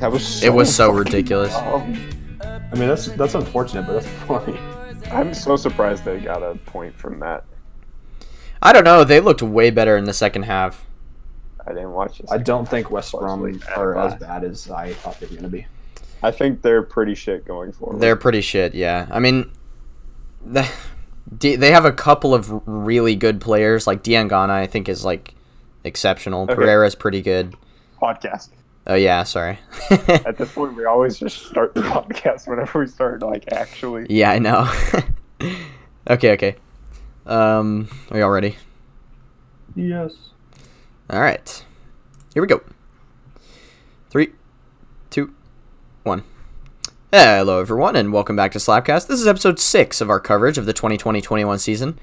silly. That was. It was so ridiculous. dumb. I mean, that's that's unfortunate, but that's funny. I'm so surprised they got a point from that. I don't know. They looked way better in the second half. I didn't watch this. I don't think West Brom are as bad as I thought they were going to be. I think they're pretty shit going forward. They're pretty shit. Yeah, I mean, the, D- they have a couple of really good players. Like Diangana, I think is like exceptional. Okay. Pereira's pretty good. podcast. Oh yeah, sorry. At this point, we always just start the podcast whenever we start, like actually. yeah, I know. okay, okay. Um, are y'all ready? Yes. All right. Here we go. Three, two, one. Hello, everyone, and welcome back to Slapcast. This is episode six of our coverage of the 2020-21 season.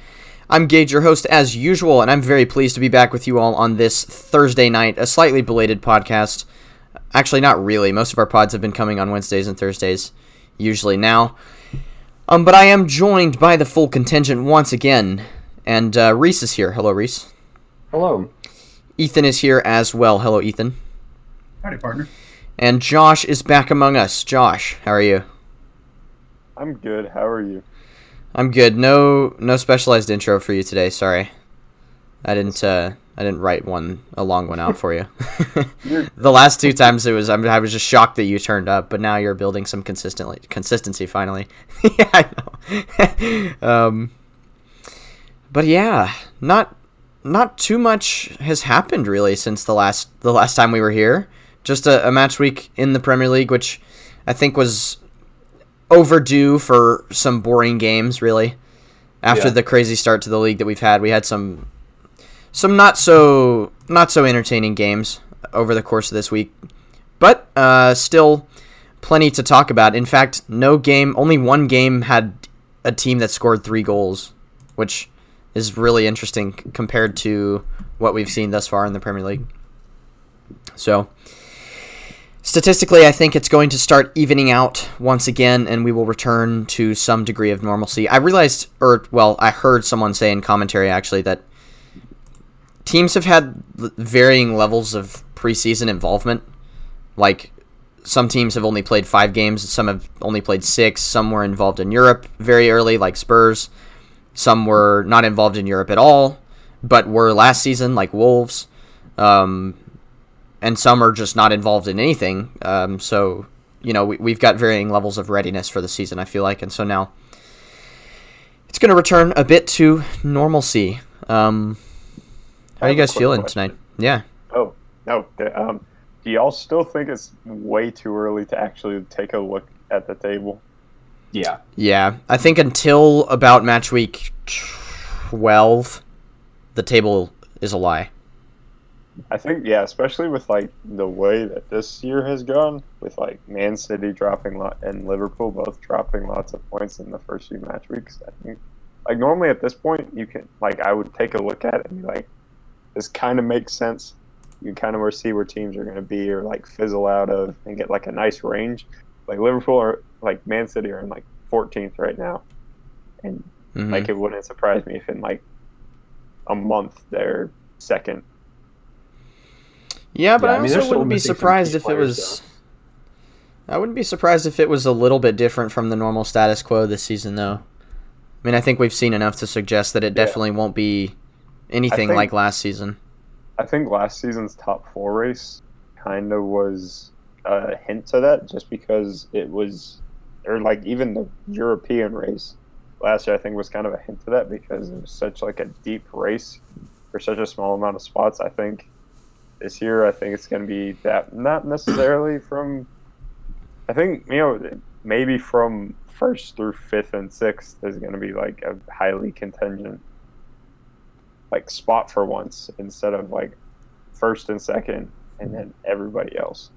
I'm Gage, your host, as usual, and I'm very pleased to be back with you all on this Thursday night, a slightly belated podcast. Actually, not really. Most of our pods have been coming on Wednesdays and Thursdays, usually now. Um, but I am joined by the full contingent once again, and uh, Reese is here. Hello, Reese. Hello. Ethan is here as well. Hello, Ethan. Howdy, partner. And Josh is back among us. Josh, how are you? I'm good. How are you? I'm good. No, no specialized intro for you today. Sorry, I didn't. Uh, I didn't write one a long one out for you. The last two times it was. I, was just shocked that you turned up, but now you're building some consistently consistency finally. yeah, I know. um, but yeah, not not too much has happened really since the last the last time we were here. Just a, a match week in the Premier League, which I think was overdue for some boring games. Really, after Yeah. the crazy start to the league that we've had, we had some some not so not so entertaining games over the course of this week, but uh, still plenty to talk about. In fact, no game, only one game had a team that scored three goals, which is really interesting compared to what we've seen thus far in the Premier League. So, statistically, I think it's going to start evening out once again, and we will return to some degree of normalcy. I realized, or, well, I heard someone say in commentary actually that teams have had varying levels of preseason involvement. Like, some teams have only played five games, some have only played six, some were involved in Europe very early, like Spurs. Some were not involved in Europe at all, but were last season, like Wolves. Um, and some are just not involved in anything. Um, so, you know, we, we've got varying levels of readiness for the season, I feel like. And so now it's going to return a bit to normalcy. Um, how are you guys feeling question. tonight? Yeah. Oh no. Um, do y'all still think it's way too early to actually take a look at the table? Yeah. Yeah. I think until about match week 12, the table is a lie. I think yeah, especially with like the way that this year has gone, with like Man City dropping lot and Liverpool both dropping lots of points in the first few match weeks. I think like normally at this point you can like I would take a look at it and be like, this kind of makes sense. You kind of see where teams are going to be or like fizzle out of and get like a nice range. Like Liverpool or like Man City are in like 14th right now, and Mhm. like it wouldn't surprise me if in like a month they're second Yeah, but Yeah, I, I mean, also still wouldn't be surprised key if it players, was. I wouldn't be surprised if it was a little bit different from the normal status quo this season, though. I mean, I think we've seen enough to suggest that it Yeah. definitely won't be anything think- like last season. I think last season's top four race kind of was a hint to that, just because it was, or like even the European race last year, I think was kind of a hint to that because it was such like a deep race for such a small amount of spots. I think this year, I think it's going to be that not necessarily from. I think you know maybe from first through fifth and sixth is going to be like a highly contingent like spot for once instead of like first and second and then everybody else.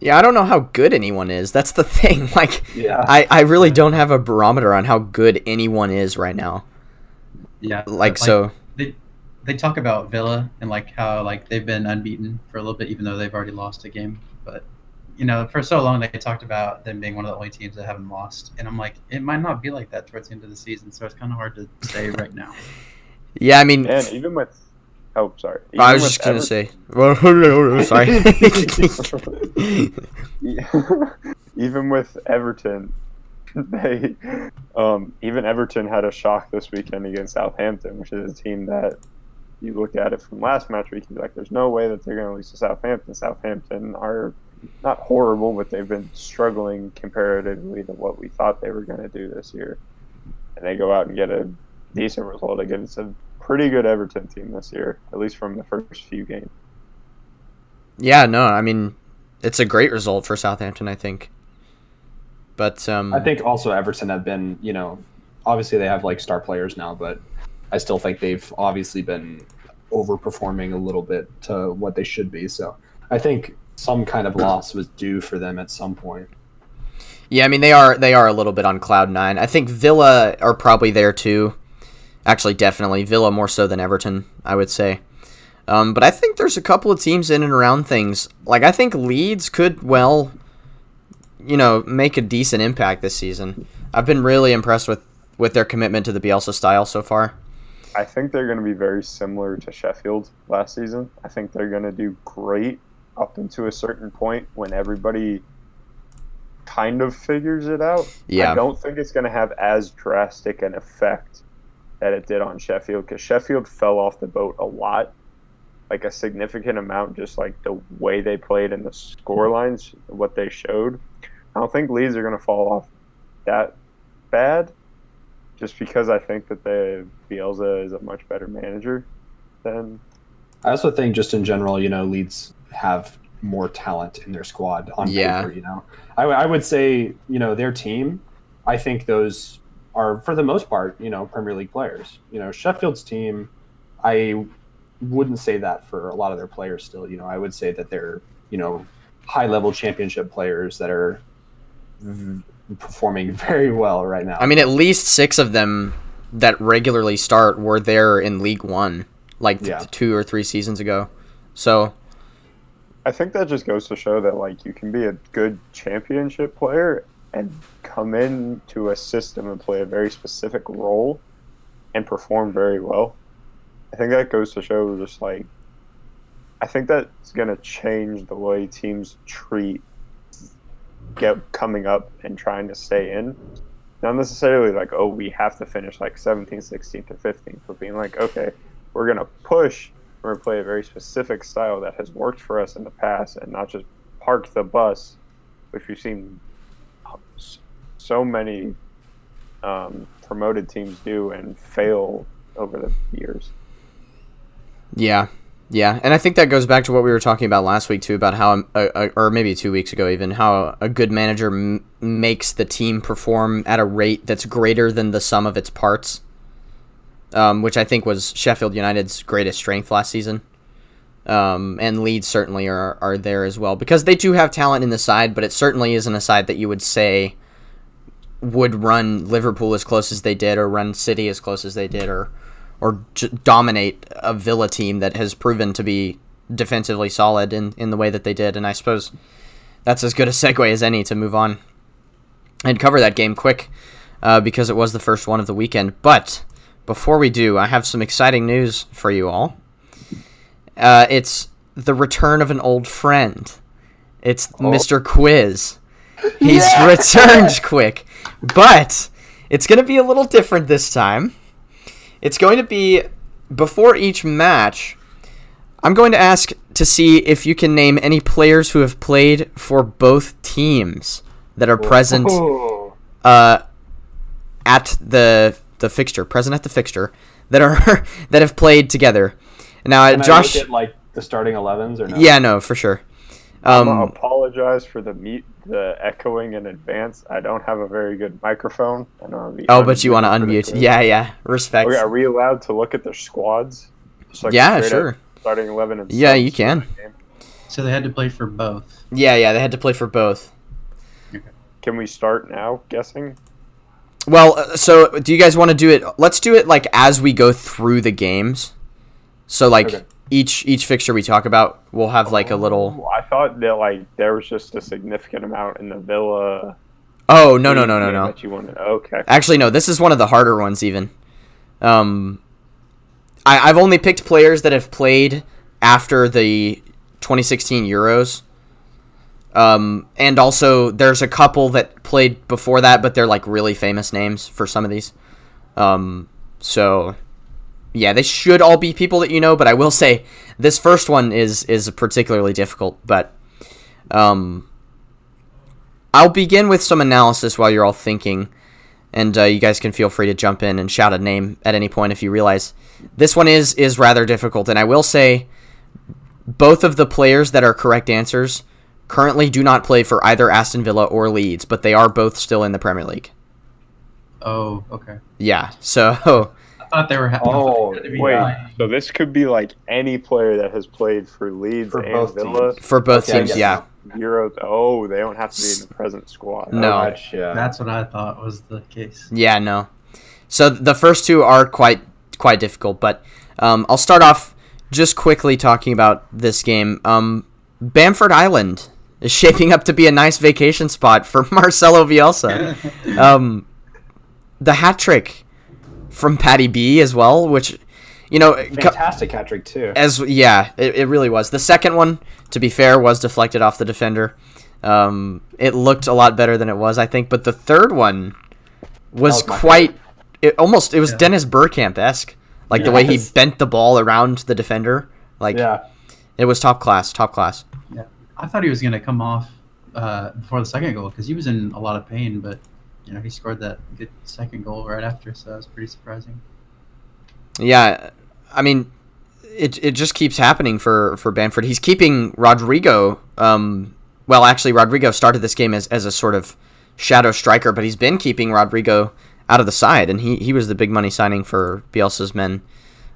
Yeah, I don't know how good anyone is. That's the thing. Like, Yeah. I, I really don't have a barometer on how good anyone is right now. Yeah. Like, so. they they talk about Villa and like how like they've been unbeaten for a little bit, even though they've already lost a game. But you know, for so long they talked about them being one of the only teams that haven't lost, and I'm like, it might not be like that towards the end of the season. So it's kind of hard to say right now. Yeah, I mean, And even with Oh, sorry. I was just gonna say. Sorry. even with Everton, they um, even Everton had a shock this weekend against Southampton, which is a team that you look at it from last match week, you're like, there's no way that they're going to lose to Southampton. Southampton are not horrible, but they've been struggling comparatively to what we thought they were going to do this year, and they go out and get a decent result against a pretty good Everton team this year, at least from the first few games. yeah, no, I mean, it's a great result for Southampton, I think. But um, I think also Everton have been, you know, obviously they have like star players now, but I still think they've obviously been overperforming a little bit to what they should be. So I think some kind of loss was due for them at some point. Yeah, I mean they are they are a little bit on cloud nine. I think Villa are probably there too. Actually, definitely Villa more so than Everton, I would say. Um, but I think there's a couple of teams in and around things. Like I think Leeds could well, you know, make a decent impact this season. I've been really impressed with with their commitment to the Bielsa style so far. I think they're going to be very similar to Sheffield last season. I think they're going to do great up into a certain point when everybody kind of figures it out. Yeah. I don't think it's going to have as drastic an effect that it did on Sheffield because Sheffield fell off the boat a lot, like a significant amount, just like the way they played and the score lines, what they showed. I don't think Leeds are going to fall off that bad just because I think that the Bielsa is a much better manager than I also think just in general, you know, Leeds have more talent in their squad on Yeah. paper. You know, I, w- I would say, you know, their team. I think those are for the most part, you know, Premier League players. You know, Sheffield's team. I wouldn't say that for a lot of their players. Still, you know, I would say that they're, you know, high level championship players that are v- performing very well right now. I mean, at least six of them that regularly start were there in League One, like th- Yeah. two or three seasons ago. So I think that just goes to show that like you can be a good championship player and come into a system and play a very specific role and perform very well. I think that goes to show just like I think that's gonna change the way teams treat get coming up and trying to stay in. Not necessarily like, oh, we have to finish like 17th, 16th, or 15th, but being like, okay, we're gonna push we're to play a very specific style that has worked for us in the past and not just park the bus, which we've seen so many um, promoted teams do and fail over the years. Yeah, yeah, and I think that goes back to what we were talking about last week too, about how, a, or maybe two weeks ago even, how a good manager m- makes the team perform at a rate that's greater than the sum of its parts, um, which I think was Sheffield United's greatest strength last season. Um, and Leeds certainly are, are there as well because they do have talent in the side, but it certainly isn't a side that you would say would run Liverpool as close as they did, or run City as close as they did, or or j- dominate a Villa team that has proven to be defensively solid in, in the way that they did. And I suppose that's as good a segue as any to move on and cover that game quick uh, because it was the first one of the weekend. But before we do, I have some exciting news for you all. Uh, it's the return of an old friend. It's Mr. Quiz. He's returned quick, but it's going to be a little different this time. It's going to be before each match. I'm going to ask to see if you can name any players who have played for both teams that are present Oh. uh, at the the fixture, present at the fixture that are that have played together. Now, Can I Josh, look at, like the starting 11s or no? yeah, no, for sure. I'm gonna Um, apologize for the meet the echoing in advance. I don't have a very good microphone. I know I'll oh, but you want to unmuted for the unmute? Yeah, yeah. Respect. Okay, are we allowed to look at their squads? Like Yeah, sure. Starting eleven and Yeah, you can. for the game? So they had to play for both. Yeah, yeah. They had to play for both. Can we start now? Guessing. Well, uh, so do you guys want to do it? Let's do it like as we go through the games. So like Okay. Each each fixture we talk about, we'll have like a little. Oh, I thought that like there was just a significant amount in the Villa. Oh no no no no no. That you wanted. Okay. Actually, no. This is one of the harder ones even. Um, I, I've only picked players that have played after the 2016 Euros. Um, and also there's a couple that played before that, but they're like really famous names for some of these. Um, so yeah, they should all be people that you know, but I will say this first one is is particularly difficult. But um, I'll begin with some analysis while you're all thinking, and uh, you guys can feel free to jump in and shout a name at any point if you realize this one is is rather difficult. And I will say, both of the players that are correct answers currently do not play for either Aston Villa or Leeds, but they are both still in the Premier League. Oh, okay. Yeah, so thought they were. Ha- Oh, they were Wait, playing. so this could be like any player that has played for Leeds For and both Villa. teams. for both Okay, teams, yeah. Euros. Oh, they don't have to be in the present squad. No. Oh, much, yeah. That's what I thought was the case. Yeah, no. So the first two are quite quite difficult, but um, I'll start off just quickly talking about this game. Um, Bamford Island is shaping up to be a nice vacation spot for Marcelo Bielsa. um, the hat trick from Paddy B as well, which you know, co- Fantastic hat trick too. as yeah, it, it really was. The second one, to be fair, was deflected off the defender. Um, it looked a lot better than it was, I think. But the third one was, was quite. It almost it was Yeah. Dennis Bergkamp esque, like the way he bent the ball around the defender. Like yeah. it was top class, top class. Yeah. I thought he was going to come off uh, before the second goal because he was in a lot of pain, but you know he scored that good second goal right after, so that was pretty surprising. Yeah, I mean, it it just keeps happening for for Bamford. He's keeping Rodrigo. Um, well, actually, Rodrigo started this game as as a sort of shadow striker, but he's been keeping Rodrigo out of the side, and he he was the big money signing for Bielsa's men.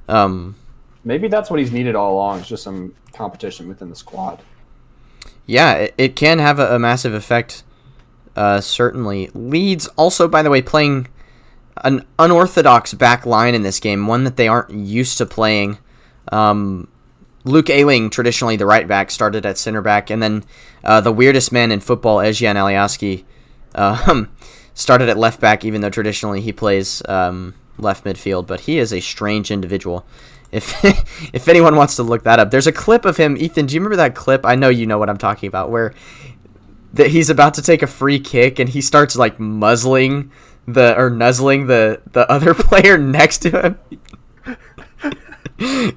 Um, Maybe that's what he's needed all along. Is just some competition within the squad. yeah, it, it can have a, a massive effect. Uh, certainly, Leeds also, by the way, playing an unorthodox back line in this game, one that they aren't used to playing. Um, Luke Ayling, traditionally the right back, started at center back, and then uh, the weirdest man in football, Ezgjan Alioski, um, started at left back, even though traditionally he plays um, left midfield. But he is a strange individual. If if anyone wants to look that up, there's a clip of him. Ethan, do you remember that clip? I know you know what I'm talking about, where that he's about to take a free kick and he starts like muzzling the or nuzzling the the other player next to him.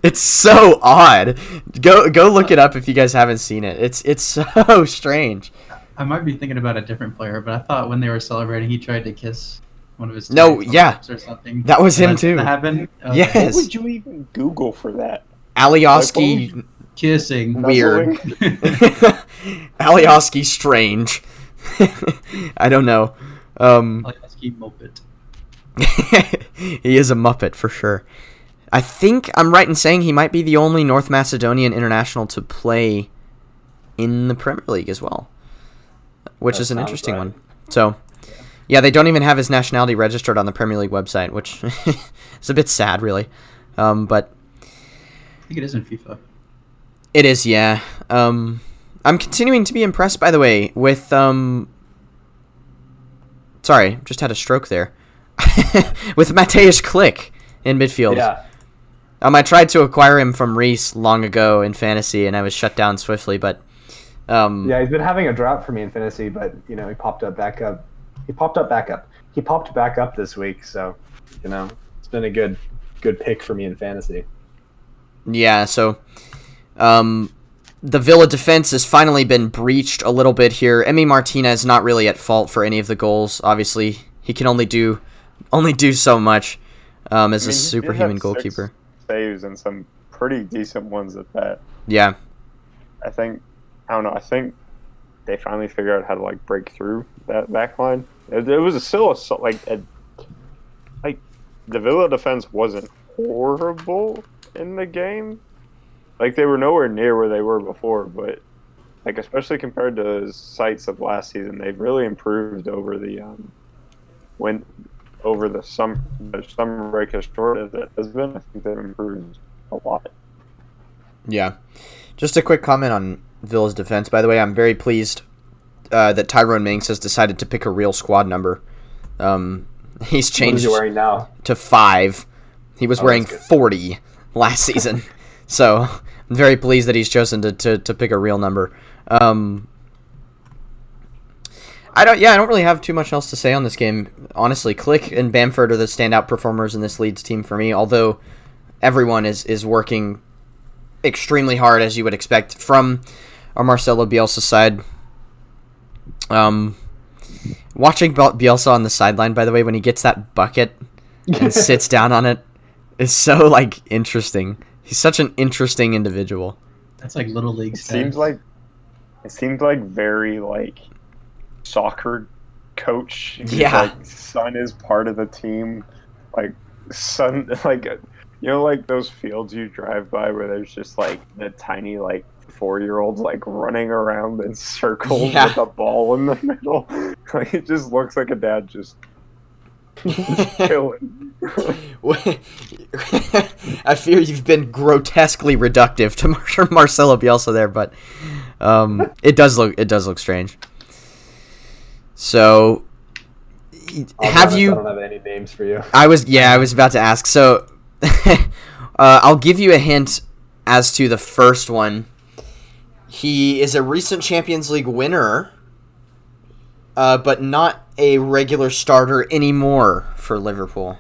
it's so odd. Go go look it up if you guys haven't seen it. It's it's so strange. I might be thinking about a different player, but I thought when they were celebrating, he tried to kiss one of his No, yeah. or something. That was And him that- too. That happened. Okay. Yes. What would you even Google for that? Alioski kissing. weird. Alioski strange. I don't know. Um keep moped. he is a Muppet for sure. I think I'm right in saying he might be the only North Macedonian international to play in the Premier League as well, which That is an interesting right. one. So, yeah, they don't even have his nationality registered on the Premier League website, which is a bit sad, really. Um, but I think it is in FIFA. it is, yeah. Um, I'm continuing to be impressed, by the way, with um. Sorry, just had a stroke there. with Mateusz Klich in midfield. Yeah. Um, I tried to acquire him from Reese long ago in fantasy, and I was shut down swiftly. But um, Yeah, he's been having a drought for me in fantasy, but you know he popped up back up. He popped up back up. He popped back up this week, so you know it's been a good good pick for me in fantasy. yeah, so um, the Villa defense has finally been breached a little bit here. Emi Martinez is not really at fault for any of the goals. Obviously, he can only do only do so much um, as I a mean, did superhuman goalkeeper. Saves and some pretty decent ones at that. Yeah, I think I don't know. I think they finally figured out how to like break through that back line. It, it was a still a, like a, like the Villa defense wasn't horrible in the game. Like they were nowhere near where they were before, but like especially compared to the sites of last season, they've really improved over the um when over the summer the summer break as short as it has been. I think they've improved a lot. yeah. Just a quick comment on Villa's defense. By the way, I'm very pleased uh, that Tyrone Mings has decided to pick a real squad number. Um, he's What is changed he wearing now? to five. He was Oh, wearing 40 last season. So I'm very pleased that he's chosen to, to, to pick a real number. Um, I don't. Yeah, I don't really have too much else to say on this game. Honestly, Klich and Bamford are the standout performers in this Leeds team for me. Although everyone is is working extremely hard, as you would expect from our Marcelo Bielsa side. Um, watching Bielsa on the sideline, by the way, when he gets that bucket and sits down on it, is so like interesting. He's such an interesting individual. That's like little league. It seems like it seems like very like soccer coach. Yeah, like son is part of the team. Like son, like you know, like those fields you drive by where there's just like the tiny like four year olds like running around in circles Yeah. with a ball in the middle. like it just looks like a dad just killing. I fear you've been grotesquely reductive to Mar- Marcelo Bielsa there, but um, it does look it does look strange. So, have honest, you? I don't have any names for you. I was yeah, I was about to ask. So, uh, I'll give you a hint as to the first one. He is a recent Champions League winner, uh, but not a regular starter anymore for Liverpool.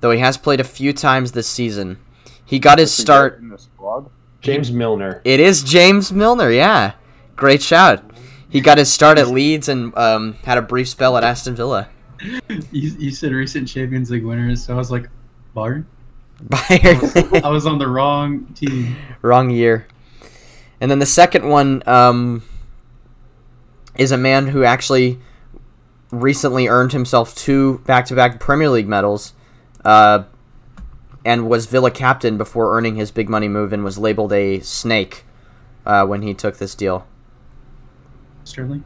Though he has played a few times this season. He got his start. in the squad. James Milner. It is James Milner. Yeah, great shout. He got his start at Leeds and um, had a brief spell at Aston Villa. You, you said recent Champions League winners, so I was like, Bayern. Bayern. I was on the wrong team. Wrong year. And then the second one um, is a man who actually recently earned himself two back-to-back Premier League medals, uh, and was Villa captain before earning his big money move, and was labeled a snake uh, when he took this deal. Sterling.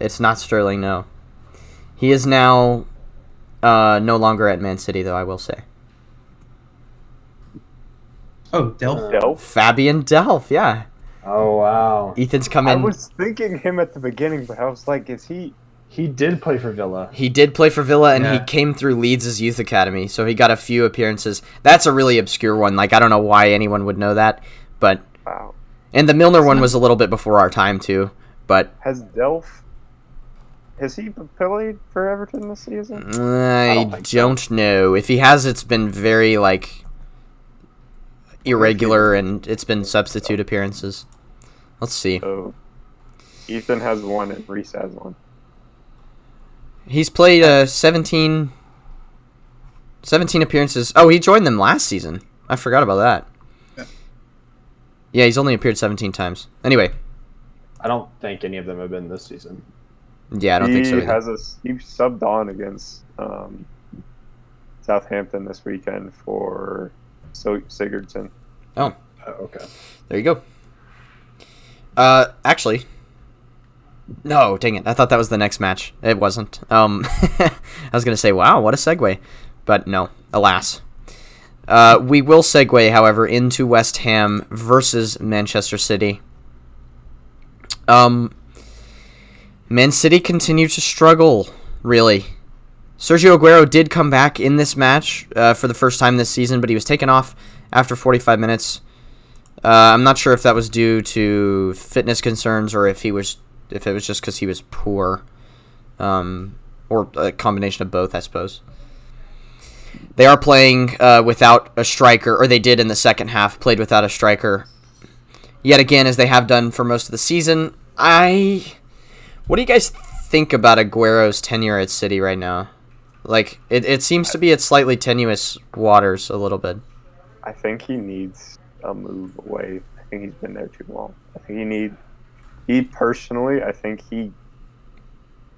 It's not Sterling, no. He is now uh, no longer at Man City, though. I will say Oh, Delph. Delph. Fabian Delph. Yeah, Oh wow, Ethan's come I was thinking him at the beginning, but I was like, is he? he did play for Villa. He did play for Villa, and he came through Leeds' youth academy, so he got a few appearances. That's a really obscure one. Like I don't know why anyone would know that, but Wow. and the Milner one was a little bit before our time too. But Has Delph? Has he played for Everton this season? Mm, I, don't don't, so. know if he has. It's been very like irregular, and it's been substitute appearances. Let's see. So Ethan has one and Reese has one. He's played uh, 17, 17 appearances. Oh, he joined them last season. I forgot about that. Yeah. Yeah, he's only appeared 17 times. Anyway, I don't think any of them have been this season. yeah, I don't he think so. either. has a he subbed on against um, Southampton this weekend for so Sigurdsson. Oh, okay. There you go. Uh, actually, no, dang it! I thought that was the next match. It wasn't. Um, I was gonna say, wow, what a segue, but no, alas. Uh, we will segue, however, into West Ham versus Manchester City. Um, Man City continue to struggle, really. Sergio Aguero did come back in this match uh, for the first time this season, but he was taken off after 45 minutes. Uh, I'm not sure if that was due to fitness concerns or if he was if it was just because he was poor, um, or a combination of both, I suppose. They are playing uh, without a striker, or they did in the second half, played without a striker. Yet again, as they have done for most of the season. I, what do you guys think about Aguero's tenure at City right now? Like, it, it seems to be at slightly tenuous waters a little bit. I think he needs a move away. I think he's been there too long. I think he need he personally. I think he.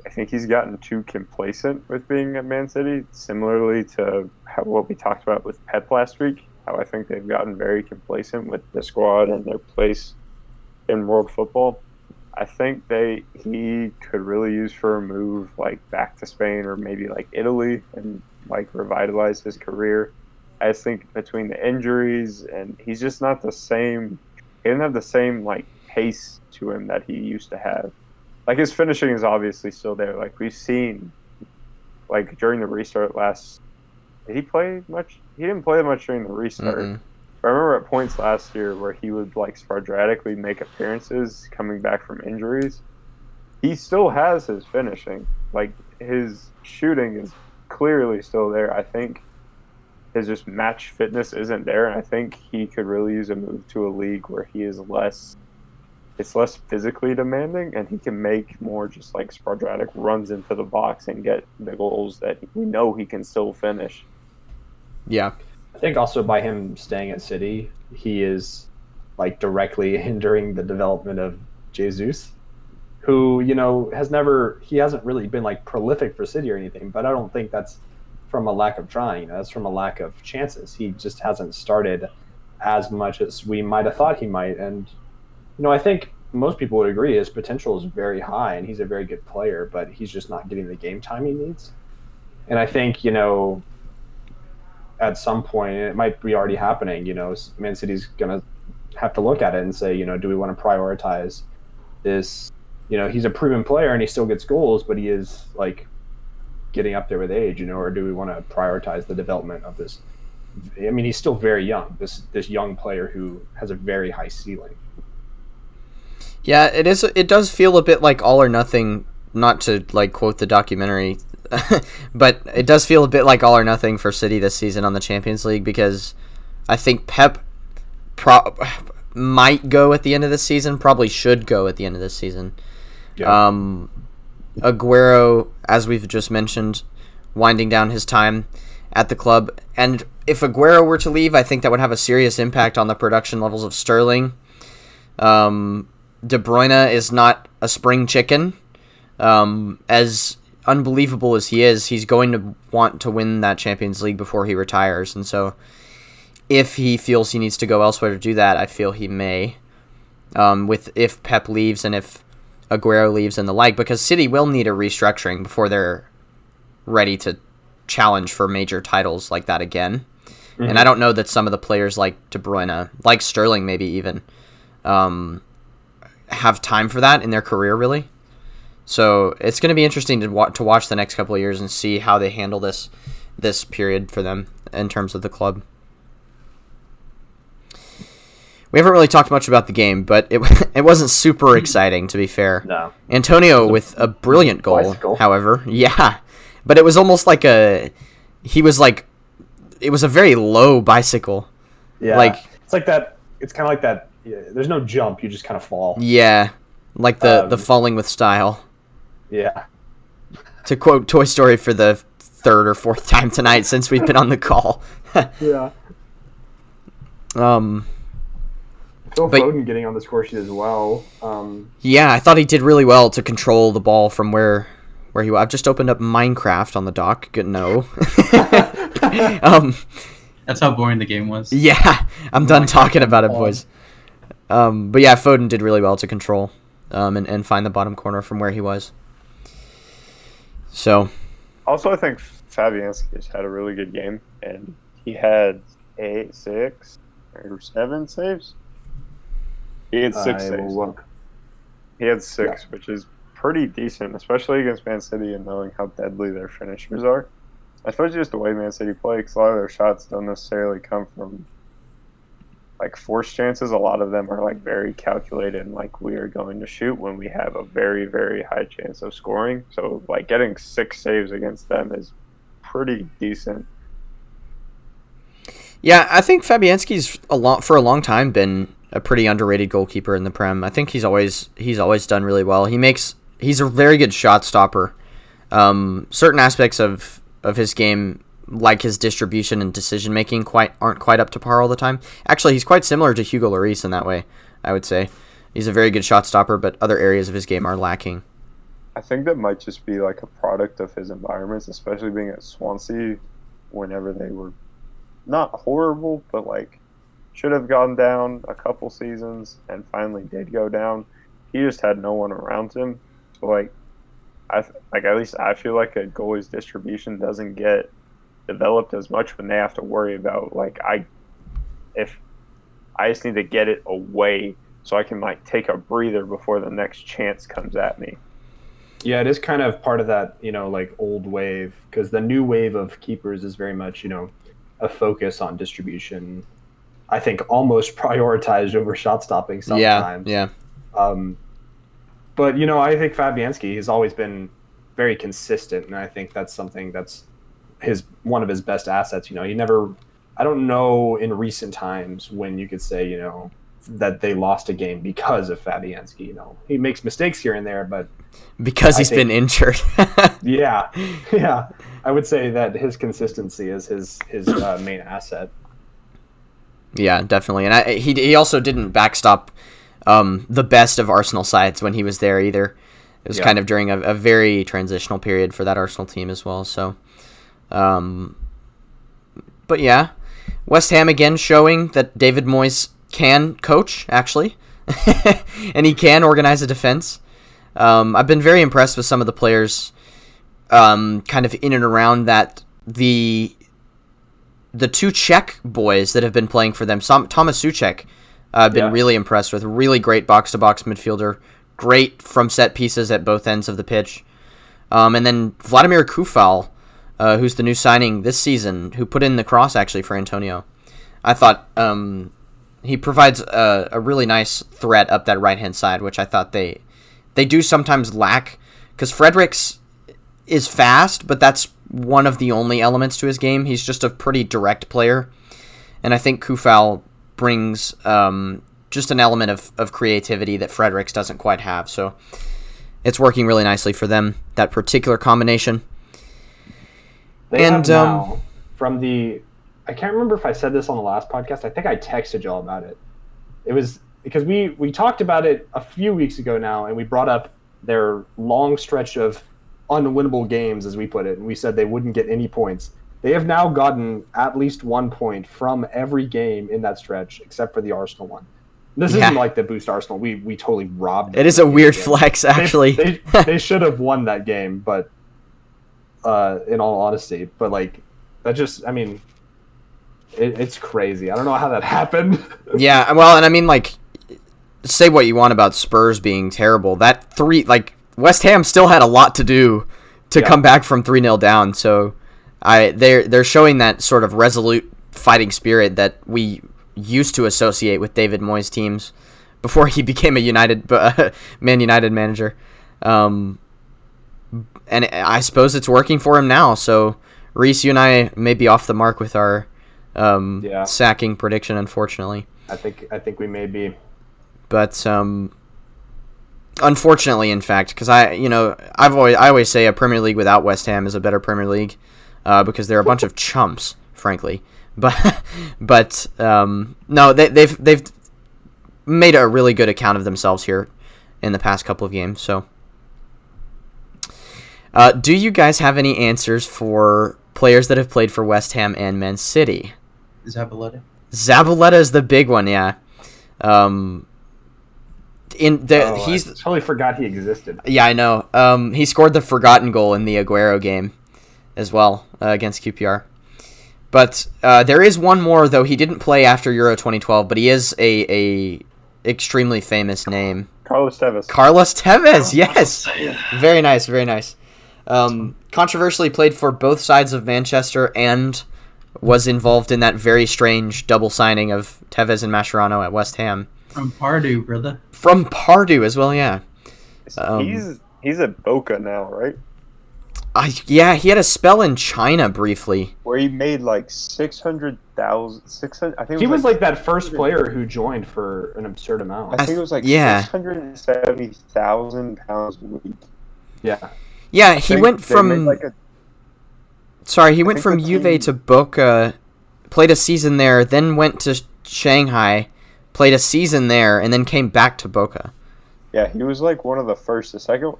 I think he's gotten too complacent with being at Man City. Similarly to how, what we talked about with Pep last week, how I think they've gotten very complacent with the squad and their place in world football. I think they he could really use for a move like back to Spain or maybe like Italy and like revitalize his career. I just think between the injuries and he's just not the same. He didn't have the same like pace to him that he used to have. Like his finishing is obviously still there. Like we've seen, like during the restart last did he play much? He didn't play much during the restart. Mm-mm. I remember at points last year where he would like sporadically make appearances coming back from injuries. He still has his finishing. Like his shooting is clearly still there. I think his just match fitness isn't there, and I think he could really use a move to a league where he is less. It's less physically demanding, and he can make more just like sporadic runs into the box and get the goals that we know he can still finish. Yeah. I think also by him staying at City, he is like directly hindering the development of Jesus, who you know has never he hasn't really been like prolific for City or anything. But I don't think that's from a lack of trying. You know, that's from a lack of chances. He just hasn't started as much as we might have thought he might. And you know, I think most people would agree his potential is very high, and he's a very good player. But he's just not getting the game time he needs. And I think you know at some point, it might be already happening. You know, Man City's gonna have to look at it and say, you know, do we want to prioritize this? You know, he's a proven player and he still gets goals, but he is like getting up there with age. You know, or do we want to prioritize the development of this? I mean, he's still very young. This this young player who has a very high ceiling. Yeah, it is. It does feel a bit like all or nothing. Not to like quote the documentary, but it does feel a bit like all or nothing for City this season on the Champions League because I think Pep pro- might go at the end of this season. Probably should go at the end of this season. Yeah. Um, Aguero, as we've just mentioned, winding down his time at the club, and if Aguero were to leave, I think that would have a serious impact on the production levels of Sterling. Um, De Bruyne is not a spring chicken. Um, as unbelievable as he is, he's going to want to win that Champions League before he retires, and so if he feels he needs to go elsewhere to do that, I feel he may. Um, with if Pep leaves and if Aguero leaves and the like, because City will need a restructuring before they're ready to challenge for major titles like that again. And I don't know that some of the players like De Bruyne, like Sterling, maybe even, um, have time for that in their career, really. So it's going to be interesting to wa- to watch the next couple of years and see how they handle this this period for them in terms of the club. We haven't really talked much about the game, but it it wasn't super exciting to be fair. No. Antonio with a brilliant goal, bicycle. however. Yeah. But it was almost like a he was like it was a very low bicycle. Yeah. Like- it's like that. It's kind of like that. Yeah, there's no jump. You just kind of fall. Yeah. Like the the Um, falling with style. Yeah. To quote Toy Story for the third or fourth time tonight since we've been on the call. Yeah. um Phil But- Foden getting on the score sheet as well. Um, yeah, I thought he did really well to control the ball from where where he was. I've just opened up Minecraft on the dock. Good no. um That's how boring the game was. Yeah, I'm done talking about it, boys. Um, but yeah, Foden did really well to control um, and, and find the bottom corner from where he was. So, Also, I think Fabianski just had a really good game, and he had eight, six, or seven saves. He had six I saves. will look. He had six, which is pretty decent, especially against Man City and knowing how deadly their finishers are. I suppose just the way Man City play, because a lot of their shots don't necessarily come from like forced chances. A lot of them are like very calculated and like we are going to shoot when we have a very, very high chance of scoring. So like getting six saves against them is pretty decent. yeah, I think Fabianski's a lot for a long time been a pretty underrated goalkeeper in the Prem. I think he's always he's always done really well. He makes he's a very good shot stopper. Um, certain aspects of of his game, like his distribution and decision making, quite aren't quite up to par all the time. Actually, he's quite similar to Hugo Lloris in that way. I would say he's a very good shot stopper, but other areas of his game are lacking. I think that might just be like a product of his environments, especially being at Swansea whenever they were not horrible, but like should have gone down a couple seasons and finally did go down. He just had no one around him. So like I like at least I feel like a goalie's distribution doesn't get developed as much when they have to worry about like I if I just need to get it away so I can like take a breather before the next chance comes at me. Yeah, it is kind of part of that, you know, like old wave because the new wave of keepers is very much, you know, a focus on distribution. I think almost prioritized over shot stopping Yeah, sometimes. yeah, Um, but you know, I think Fabianski has always been very consistent, and I think that's something that's his one of his best assets. You know, he never. I don't know in recent times when you could say, you know, that they lost a game because of Fabianski. You know, he makes mistakes here and there, but because he's think- been injured. yeah, yeah, I would say that his consistency is his his uh, main asset. Yeah, definitely. And I, he he also didn't backstop um, the best of Arsenal sides when he was there either. It was Yeah. kind of during a, a very transitional period for that Arsenal team as well. So, um, but yeah, West Ham again showing that David Moyes can coach actually, and he can organize a defense. Um, I've been very impressed with some of the players, um, kind of in and around that the the two Czech boys that have been playing for them, Som- Thomas Souček, uh, I've been Yeah. really impressed with. Really great box to box midfielder, great from set pieces at both ends of the pitch. Um, and then Vladimir Coufal, uh, who's the new signing this season, who put in the cross actually for Antonio. I thought um, he provides a, a really nice threat up that right hand side, which I thought they they do sometimes lack because Fredericks is fast, but that's one of the only elements to his game. He's just a pretty direct player, and I think Coufal brings um, just an element of, of creativity that Fredericks doesn't quite have. So it's working really nicely for them that particular combination. They And, have um, from the. I can't remember if I said this on the last podcast. I think I texted y'all about it. It was because we we talked about it a few weeks ago now, and we brought up their long stretch of unwinnable games, as we put it, and we said they wouldn't get any points. They have now gotten at least one point from every game in that stretch, except for the Arsenal one. This Yeah. isn't like the boost Arsenal. We we totally robbed. It is a weird game. flex, They- actually. They, they, should have won that game, but uh, in all honesty, but like that just, I mean, it, it's crazy. I don't know how that happened. Yeah, well, and I mean, like, say what you want about Spurs being terrible. That three, like, West Ham still had a lot to do to Yeah. come back from three 0 down. So, I they're they're showing that sort of resolute fighting spirit that we used to associate with David Moyes teams before he became a United Man United manager. Um, and I suppose it's working for him now. So, Reese, you and I may be off the mark with our um, Yeah. sacking prediction, unfortunately. I think I think we may be. But um, unfortunately, in fact, because I, you know, I've always I always say a Premier League without West Ham is a better Premier League uh, because they're a bunch of chumps, frankly. But but um, no, they, they've they've made a really good account of themselves here in the past couple of games. So, uh, do you guys have any answers for players that have played for West Ham and Man City? Zabaleta. Zabaleta is the big one, yeah. Um, in the Oh, he's I totally forgot he existed. yeah, I know. Um, he scored the forgotten goal in the Aguero game as well uh, against QPR. But uh, there is one more though. He didn't play after Euro 2012, but he is a a extremely famous name. Carlos Tevez. Carlos Tevez, yes, very nice, very nice. Um, controversially played for both sides of Manchester and was involved in that very strange double signing of Tevez and Mascherano at West Ham From Pardew, brother. from Pardew as well. Yeah, Um, he's he's at Boca now, right? I yeah he had a spell in China briefly. Where he made like six hundred thousand, six hundred. I think it He was like that first player who joined for an absurd amount. I think it was like yeah. six hundred and seventy thousand pounds a week. Yeah, Yeah, he went from like a sorry he went from the Juve team- to Boca, played a season there, then went to Shanghai, played a season there, and then came back to Boca. Yeah, he was like one of the first. The second,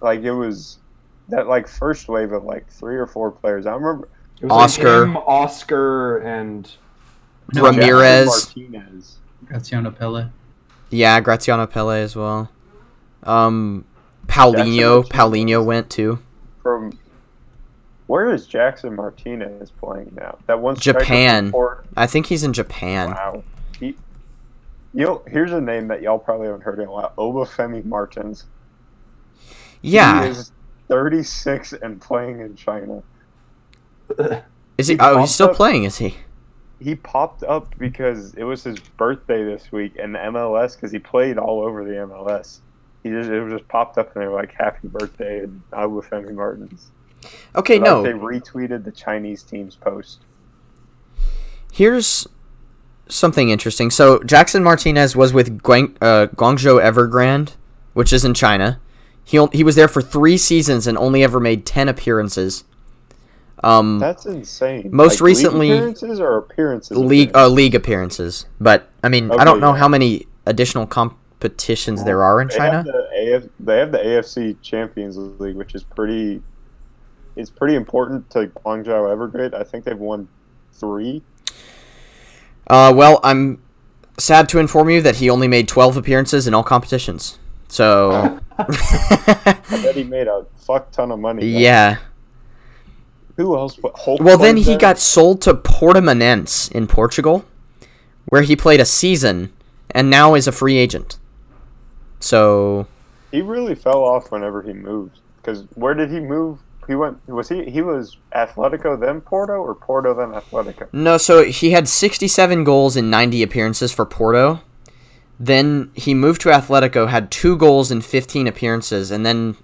like it was that like first wave of like three or four players. I remember it was Oscar. like him, Oscar, and No, Ramires. Martinez. Graziano Pelle. Yeah, Graziano Pelle as well. Um, Paulinho, Paulinho went too. From where is Jackson Martinez playing now? That one Japan. I think he's in Japan. Wow. You know, here's a name that y'all probably haven't heard in a while. Obafemi Martins. Yeah. He is 36 and playing in China. Is he? he Oh, he's still up- playing. Is he? He popped up because it was his birthday this week in the MLS because he played all over the MLS. He just it just popped up and they were like "Happy birthday" and I with Femi Martins. Okay, no. they retweeted the Chinese team's post. Here's something interesting. So Jackson Martinez was with Guang, uh, Guangzhou Evergrande, which is in China. He he was there for three seasons and only ever made ten appearances. Um, That's insane. Most Like, league recently- appearances or appearances. league uh, league appearances, but I mean I don't know yeah. how many additional competitions there are in China. have the AF, they have the AFC Champions League, which is pretty. It's pretty important to Guangzhou Evergrande. I think they've won three. Uh, well, I'm sad to inform you that he only made 12 appearances in all competitions. So, I bet he made a fuck ton of money. yeah. Who else? Hulk Well, then he there? got sold to Portimonense in Portugal, where he played a season and now is a free agent. So, He really fell off whenever he moved. Because where did he move? He went. Was he? He was Atletico then Porto or Porto then Atletico? no, so he had 67 goals in 90 appearances for Porto. Then he moved to Atletico, had two goals in 15 appearances, and then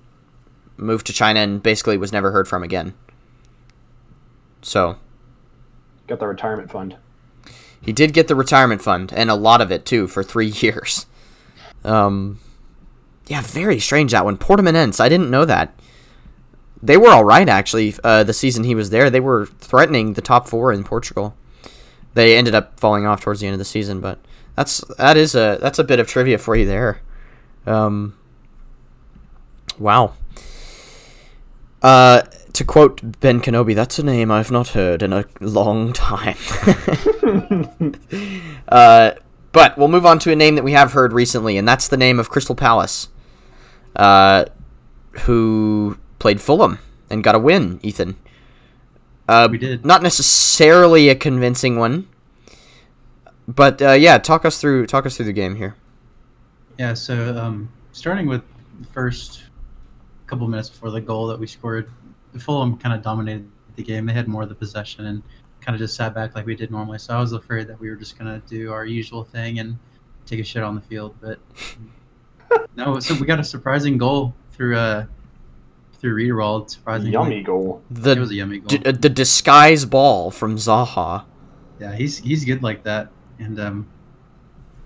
moved to China and basically was never heard from again. So, Got the retirement fund. He did get the retirement fund and a lot of it too for three years. Um, yeah, very strange that one. Portimonense, I didn't know that. They were all right actually. Uh, the season he was there, they were threatening the top four in Portugal. They ended up falling off towards the end of the season, but that's that is a that's a bit of trivia for you there. Um, wow. Uh, to quote Ben Kenobi, that's a name I've not heard in a long time. uh, but we'll move on to a name that we have heard recently, and that's the name of Crystal Palace, uh, who played Fulham and got a win. Ethan, uh, We did. not necessarily a convincing one, but uh, yeah, talk us through talk us through the game here. Yeah, so um, starting with the first couple minutes before the goal that we scored, Fulham kind of dominated the game. They had more of the possession and kind of just sat back like we did normally. So I was afraid that we were just going to do our usual thing and take a shit on the field. But no, so we got a surprising goal through uh, through Riedewald. Surprisingly, Yummy goal. The It was a yummy goal. d- uh, the disguise ball from Zaha. Yeah, he's he's good like that. And um,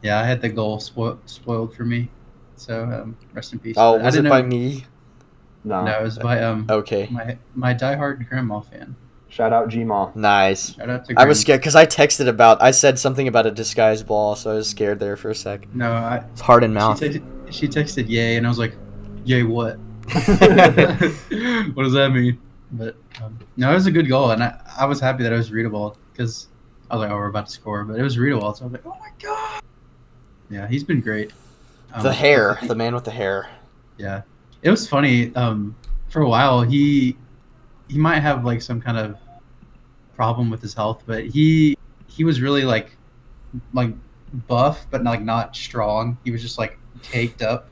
yeah, I had the goal spoiled spoiled for me. So um, rest in peace. Oh, But I was it didn't by me? No. No, it was by um Okay, my my diehard grandma fan. Shout out Gmaw. nice. Shout out to. I was scared because I texted about. I said something about a disguise ball, so I was scared there for a sec. No, I. It's hard in She, mouth. she texted yay, and I was like, yay what? what does that mean? But um, no, it was a good goal, and I, I was happy that it was readable because I was like, oh, we're about to score, but it was readable, so I was like, oh my god. Yeah, he's been great. Um, the hair, the man with the hair. Yeah, it was funny. Um, for a while, he he might have like some kind of problem with his health, but he he was really like like buff, but like not strong. He was just like caked up,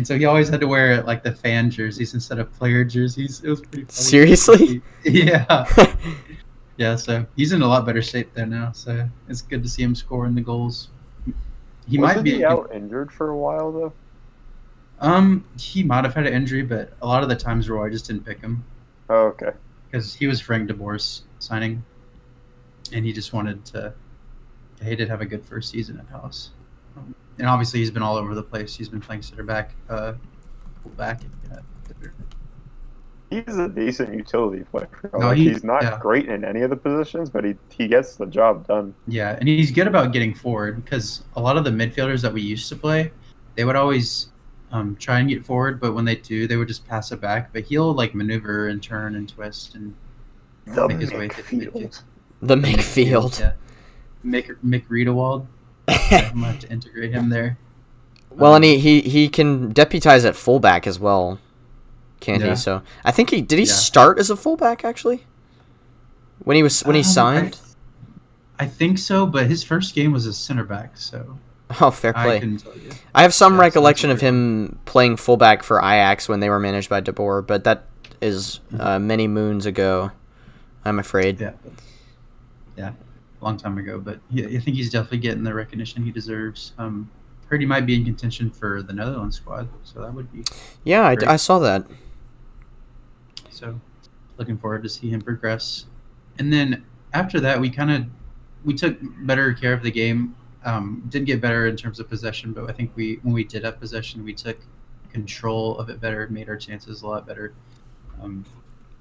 and so he always had to wear like the fan jerseys instead of player jerseys. It was pretty. Funny. Seriously? Yeah, yeah. So he's in a lot better shape there now. So it's good to see him scoring the goals. He Wasn't might be he a good- out injured for a while though. um, he might have had an injury, but a lot of the times Roy just didn't pick him Oh, okay. because he was Frank DeBoer's signing, and he just wanted to. He did have a good first season at Palace, and obviously he's been all over the place. He's been playing center back, uh, full back. Yeah. He's a decent utility player. No, Like, he- he's not yeah. great in any of the positions, but he he gets the job done. Yeah, and he's good about getting forward because a lot of the midfielders that we used to play, they would always um, try and get forward, but when they do, they would just pass it back. But he'll like maneuver and turn and twist and The Make his way to the midfield. The midfield. Yeah, Mick Mick Riedewald. I'm gonna have to integrate him there. well, and he, he he can deputize at fullback as well, can't Yeah. he? So I think he did he Yeah. start as a fullback actually when he was when he Um, signed. I, I think so, but his first game was a center back, so Oh, fair I play. you. I have some Yeah, recollection of him playing fullback for Ajax when they were managed by De Boer, but that is uh, many moons ago. I'm afraid. Yeah. Yeah. A long time ago, but yeah, I think he's definitely getting the recognition he deserves. Um, heard he might be in contention for the Netherlands squad, so that would be Yeah, I, I saw that. so. Looking forward to see him progress. And then after that, we kind of we took better care of the game. Um, didn't get better in terms of possession, but I think we when we did have possession, we took control of it better, made our chances a lot better. Um,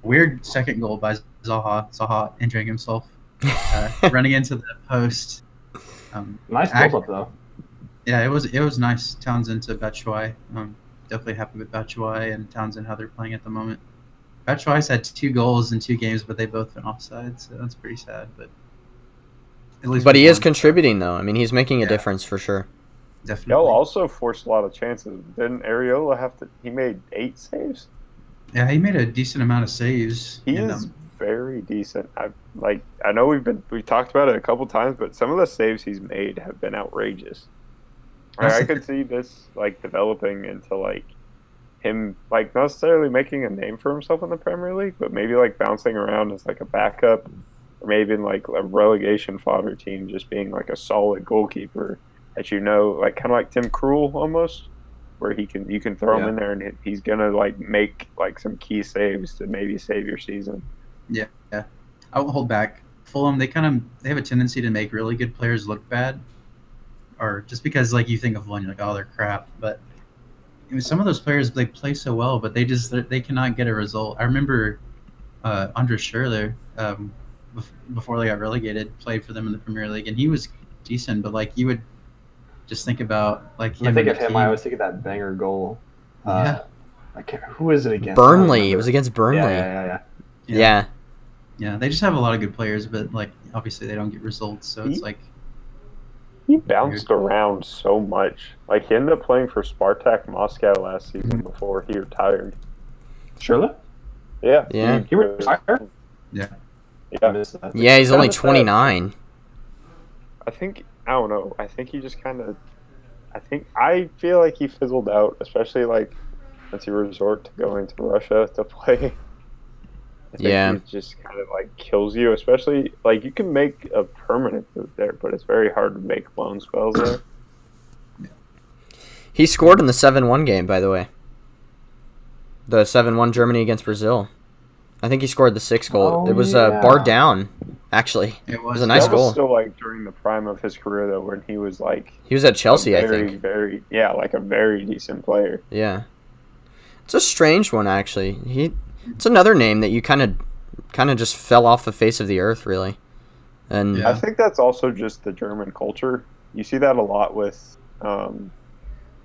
weird second goal by Zaha. Zaha injuring himself, uh, running into the post. Um, Nice Act- build up though. yeah, it was it was nice. Townsend to Batshuayi. Um, definitely happy with Batshuayi and Townsend how they're playing at the moment. Batshuayi's had two goals in two games, but they've both been offside, so that's pretty sad. But at least But he we is contributing, though. I mean, he's making a Yeah. difference for sure. Definitely. Y'all also forced a lot of chances. Didn't Areola have to? He made eight saves. Yeah, he made a decent amount of saves. He is um, very decent. I like. I know we've been we've talked about it a couple times, but some of the saves he's made have been outrageous. Like, I could see this like developing into like him like not necessarily making a name for himself in the Premier League, but maybe like bouncing around as like a backup, or maybe in like a relegation fodder team, just being like a solid goalkeeper that you know, like kind of like Tim Krul almost, where he can you can throw him in there and he's gonna like make like some key saves to maybe save your season. I won't hold back. Fulham, they kind of they have a tendency to make really good players look bad, or just because like you think of one, you're like, oh, they're crap. But I mean, some of those players they play so well, but they just they cannot get a result. I remember uh, Andres Schürrle, um, before they got relegated, played for them in the Premier League, and he was decent. But like you would just think about like When I think of him, the I always think of that banger goal. Uh, I can't. Who is it against? Burnley. It was against Burnley. Yeah, Yeah. yeah, yeah, yeah. Yeah. Yeah, they just have a lot of good players, but like obviously they don't get results. So it's like He bounced around so much. Like he ended up playing for Spartak Moscow last season before he retired. Surely? Yeah. Yeah. He retired? Yeah. Yeah. Yeah, he's only 29. I think I don't know. I think he just kind of. I think I feel like he fizzled out, especially like once he resort to going to Russia to play. I Yeah. it just kind of like kills you, especially like you can make a permanent move there, but it's very hard to make loan spells there. He scored in the 7 1 game, by the way. The 7 1 Germany against Brazil. I think he scored the sixth goal. Oh, it was uh, yeah. barred down, actually. it was, was a nice that was goal. still like during the prime of his career though, when he was like He was at Chelsea, a I very, think. very yeah, like a very decent player. Yeah. It's a strange one, actually. He, It's another name that you kind of kind of just fell off the face of the earth, really. And Yeah. I think that's also just the German culture. You see that a lot with, um,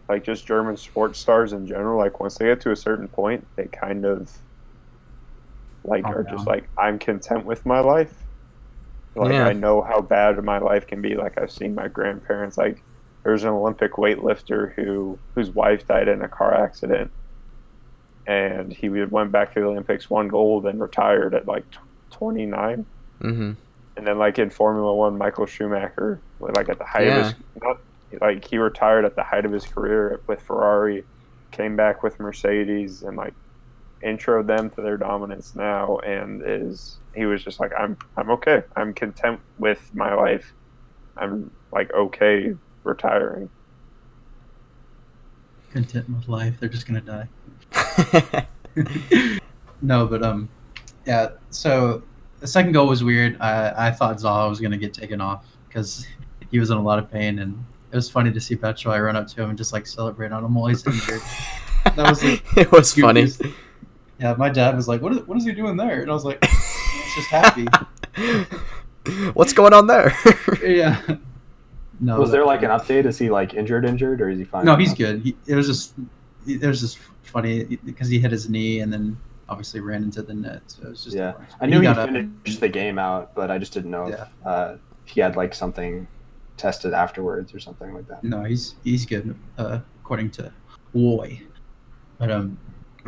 like just German sports stars in general. Like once they get to a certain point, they kind of like Calm are just like I'm content with my life. Like Yeah. I know how bad my life can be. Like I've seen my grandparents. Like there's an Olympic weightlifter who whose wife died in a car accident, and he went back to the Olympics, won gold, and retired at like 29. hmm And then, like in Formula One, Michael Schumacher, like at the height of his, not like he retired at the height of his career with Ferrari, came back with Mercedes, and like introed them to their dominance now. And is he was just like, I'm, I'm okay. I'm content with my life. I'm like okay retiring. content with life. They're just gonna die. no, but um, yeah. So the second goal was weird. I I thought Zaha was gonna get taken off because he was in a lot of pain, and it was funny to see Batshuayi run up to him and just like celebrate on him while he's injured. That was like it was funny. Goofy's- Yeah, my dad was like, "What is what is he doing there?" And I was like, "He's just happy." What's going on there? yeah. No. Was there like an update? Is he like injured, injured, or is he fine? No, he's good. He, it was just it was just funny because he hit his knee and then obviously ran into the net. So it was just Yeah. funny. I knew he, got up finished the game out, but I just didn't know Yeah. if uh, he had like something tested afterwards or something like that. No, he's he's good uh, according to Woy. But um,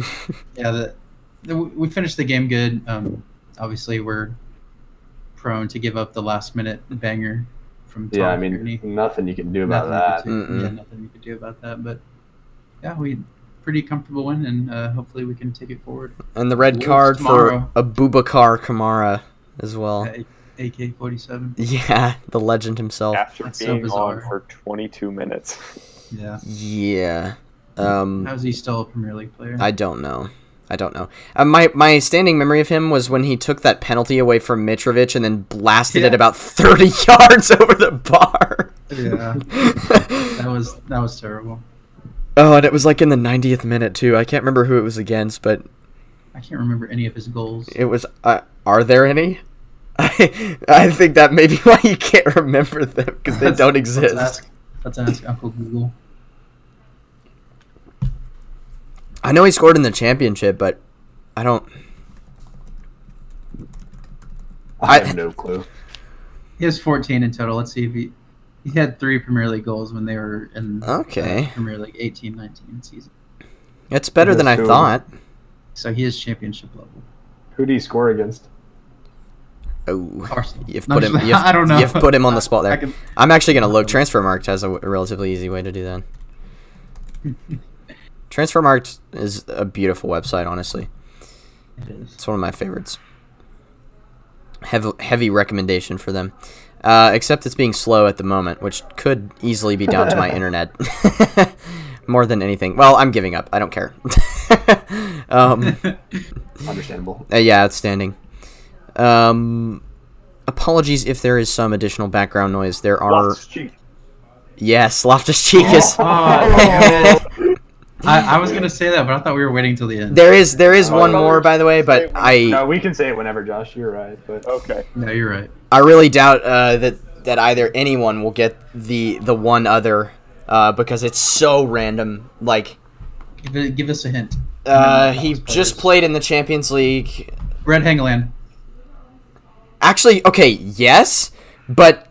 yeah, the, the we finished the game good. Um, obviously we're prone to give up the last minute banger from Tom Yeah, I mean, Cairney. nothing you can do about Nothing that. could do- Yeah, nothing you could do about that. But yeah, we pretty comfortable win, and uh, hopefully we can take it forward. And the red Wolves card tomorrow. for Aboubakar Kamara as well. AK forty seven. Yeah, the legend himself. After That's so being on for 22 minutes. Yeah. Yeah. Um, How is he still a Premier League player? I don't know. I don't know. Uh, my my standing memory of him was when he took that penalty away from Mitrovic and then blasted it about thirty yards over the bar. yeah, that was that was terrible. Oh, and it was like in the 90th minute too. I can't remember who it was against, but I can't remember any of his goals. it was. Uh, are there any? I I think that may be why you can't remember them because they don't exist. let's exist. ask- Let's ask Uncle Google. I know he scored in the championship, but I don't. I I- have no clue. He has 14 in total. Let's see if he he had three Premier League goals when they were in uh, Okay. Premier League 18-19 season. It's better than I thought. So he is championship level. Who do you score against? Oh, Arsenal. you've put him. You've, I don't know. You've put him on the spot there. can- I'm actually gonna look. Transfermarkt has a, a relatively easy way to do that. Transfermarkt is a beautiful website. Honestly, It is. it's one of my favorites. Heavy, heavy recommendation for them. Uh, except it's being slow at the moment, which could easily be down to my internet. More than anything. Well, I'm giving up. I don't care. um, Understandable. uh, yeah, outstanding. Um, apologies if there is some additional background noise. There are yes, Loftus Cheek is. Oh, damn it. I, I was gonna say that, but I thought we were waiting till the end. There is there is Oh, one more by the way, but I No, we can say it whenever, Josh. You're right, but Okay. No, you're right. I really doubt uh, that that either anyone will get the the one other uh, because it's so random. Like Give, it, give us a hint. uh, he that just played in the Champions League. Red Hangeland. Actually, okay, yes, but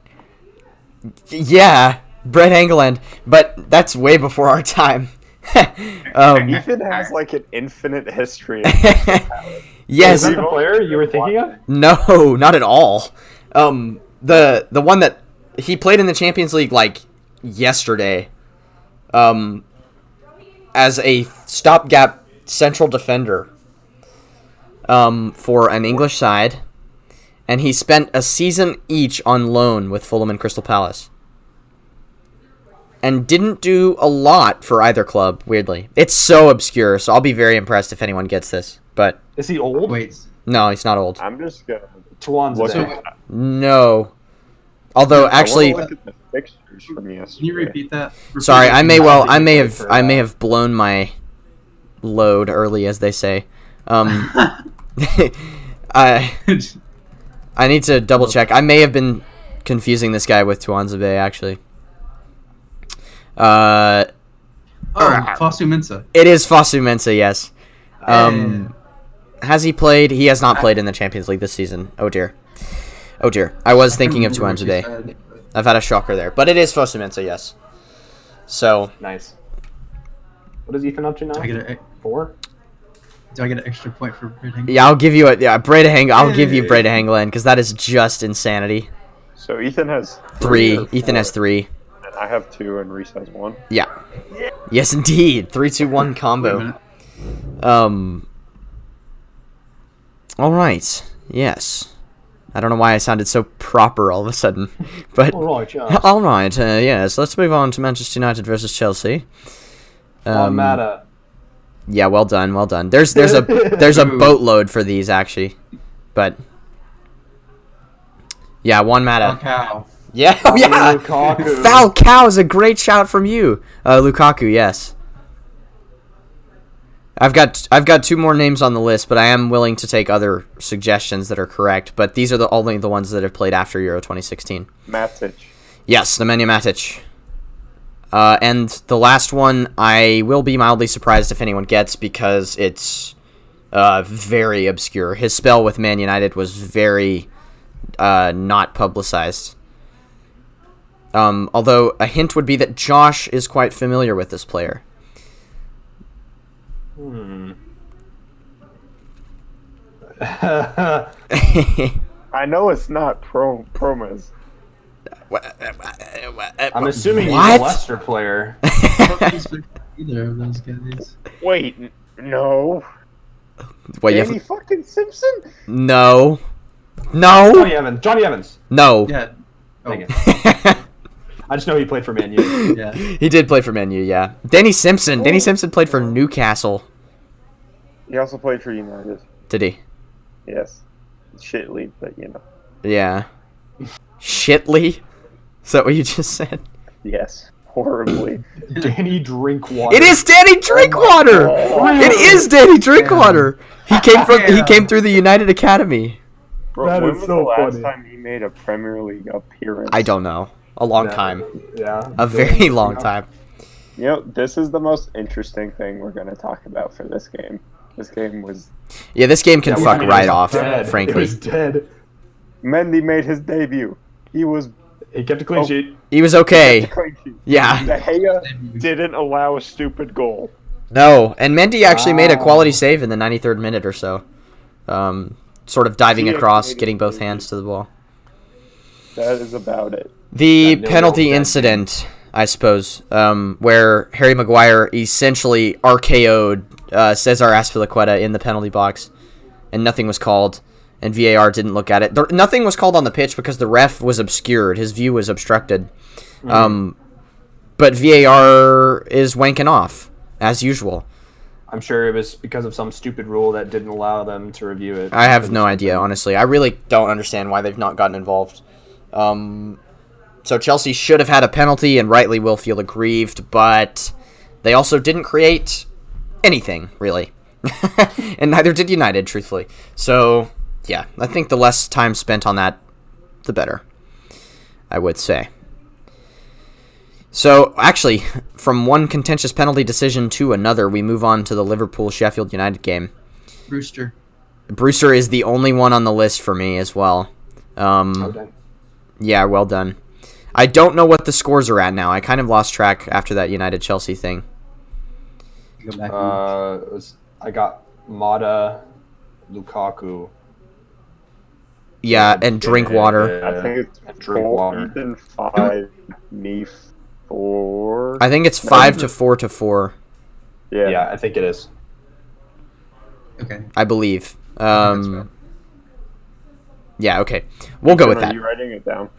yeah, Brede Hangeland, but that's way before our time. um, Ethan has like an infinite history. yes, is that the player you were thinking of? no, not at all. Um, the the one that he played in the Champions League like yesterday, um, as a stopgap central defender, um, for an English side, and he spent a season each on loan with Fulham and Crystal Palace. And didn't do a lot for either club, weirdly. It's so obscure, so I'll be very impressed if anyone gets this. But Is he old? Wait. no, he's not old. I'm just gonna Tuan's look No. Although I actually, wanna look at the fixtures from. Can you repeat that? Repeat sorry. I may well, I may have, I may have blown my load early, as they say. Um, I, I need to double check. I may have been confusing this guy with Tuanzebe, actually. Uh, oh, Fosu Mensah. it is Fosu Mensah, yes. Um, has he played? He has not played in the Champions League this season. Oh dear. Oh dear. I was thinking of Remember what you Tuanzebe. said. I've had a shocker there, but it is Fosu Mensah, yes. So Nice. What is Ethan up to now? I get a, Four? do I get an extra point for Red Hangeland? Yeah, I'll give you a yeah, Brede Hang. I'll give you Yay. Brede Hangeland because that is just insanity. So Ethan has Three. or Ethan has three. And I have two, and Reese has one. Yeah. Yes, indeed. Three, two, one combo. Um. All right. Yes. I don't know why I sounded so proper all of a sudden, but All right, Josh. all right. Uh, yes. Let's move on to Manchester United versus Chelsea. Um, Mata. Yeah, well done, well done. There's there's a there's a boatload for these actually, but yeah, one mata. Yeah, oh yeah. Lukaku. Falcao is a great shout from you, uh, Lukaku. Yes. I've got I've got two more names on the list, but I am willing to take other suggestions that are correct. But these are the only the ones that have played after Euro 2016. Matic. Yes, Nemanja Matic. Uh, and the last one, I will be mildly surprised if anyone gets because it's uh, very obscure. His spell with Man United was very uh, not publicized. Um, although a hint would be that Josh is quite familiar with this player. Hmm. I know it's not Pro Promes. I'm assuming What? he's a Leicester player. Either of those guys. Wait, n- no. What you have? fucking Simpson? No, no, Jonny Evans. Jonny Evans. no. Yeah. Oh, Dang it. I just know he played for Man U. yeah. he did play for Man U, yeah. Danny Simpson. Danny oh. Simpson played for Newcastle. He also played for United. Did he? Yes. Shit lead, but you know. Yeah. Shitley. Is that what you just said? Yes. Horribly. Danny Drinkwater. It is Danny oh Drinkwater. God. It is Danny Drinkwater. He came from. He came through the United Academy. Bro, That when is was so the last funny. time he made a Premier League appearance? I don't know. A long Yeah. time. Yeah. A very long time. You know, this is the most interesting thing we're going to talk about for this game. This game was Yeah, this game can Yeah, fuck right off. dead. It Frankly, was dead. Mendy made his debut. He was He kept a clean Oh. sheet. he was okay. clean sheet. Yeah. De Gea didn't allow a stupid goal. No, and Mendy actually made a quality save in the 93rd minute or so. Um, sort of diving He across, getting both hands to the ball. That is about it. The penalty incident, I suppose, um, where Harry Maguire essentially RKO'd uh, Cesar Azpilicueta in the penalty box, and nothing was called, and VAR didn't look at it. There, nothing was called on the pitch because the ref was obscured; his view was obstructed. Um, but VAR is wanking off as usual. I'm sure it was because of some stupid rule that didn't allow them to review it. I have no idea, honestly. I really don't understand why they've not gotten involved. Um, so Chelsea should have had a penalty, and rightly will feel aggrieved, but they also didn't create anything really, and neither did United, truthfully. So yeah, I think the less time spent on that, the better. I would say. So actually, from one contentious penalty decision to another, we move on to the Liverpool Sheffield United game. Brewster. Brewster is the only one on the list for me as well. Um, dang. yeah, well done. I don't know what the scores are at now. I kind of lost track after that United Chelsea thing. Go back. and- Uh, was, I got Mata, Lukaku. Yeah, and drink water. I think it's and drink four, water. Ethan five, me four. I think it's five to four to four. yeah. Yeah. I think it is. okay. I believe. Um, right. yeah, okay, we'll go with that. Are that. you writing it down?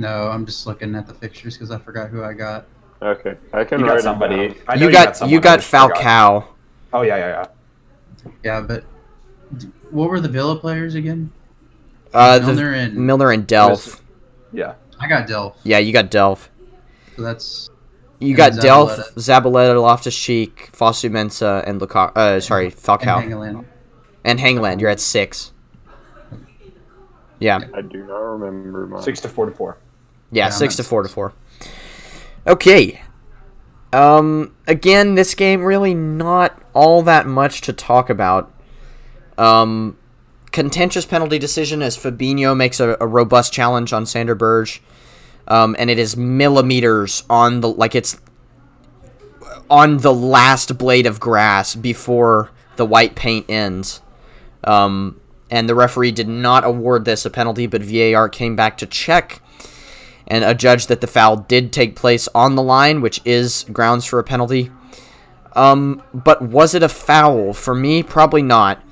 No, I'm just looking at the fixtures because I forgot who I got. Okay, I can You write got somebody. I know You got someone, you got. Falcao. Oh yeah, yeah, yeah. Yeah, but what were the Villa players again? Uh, the Milner and Milner and Delph. Yeah. I got Delph. Yeah, you got Delph. So that's You And got Delph, Zabaleta. Zabaleta, Loftus Cheek, Fosu Mensah, and Lukaku. Uh, sorry, and Falcao Hangeland. and Hangeland. You're at six. Yeah. I do not remember mine. Six to four to four. Yeah, Yeah, six to four to four. Okay. Um. Again, this game really not all that much to talk about. Um, contentious penalty decision as Fabinho makes a, a robust challenge on Sander Berge, um, and it is millimeters on the like it's on the last blade of grass before the white paint ends. Um, and the referee did not award this a penalty, but VAR came back to check and adjudged that the foul did take place on the line, which is grounds for a penalty. Um, but was it a foul? For me, probably not.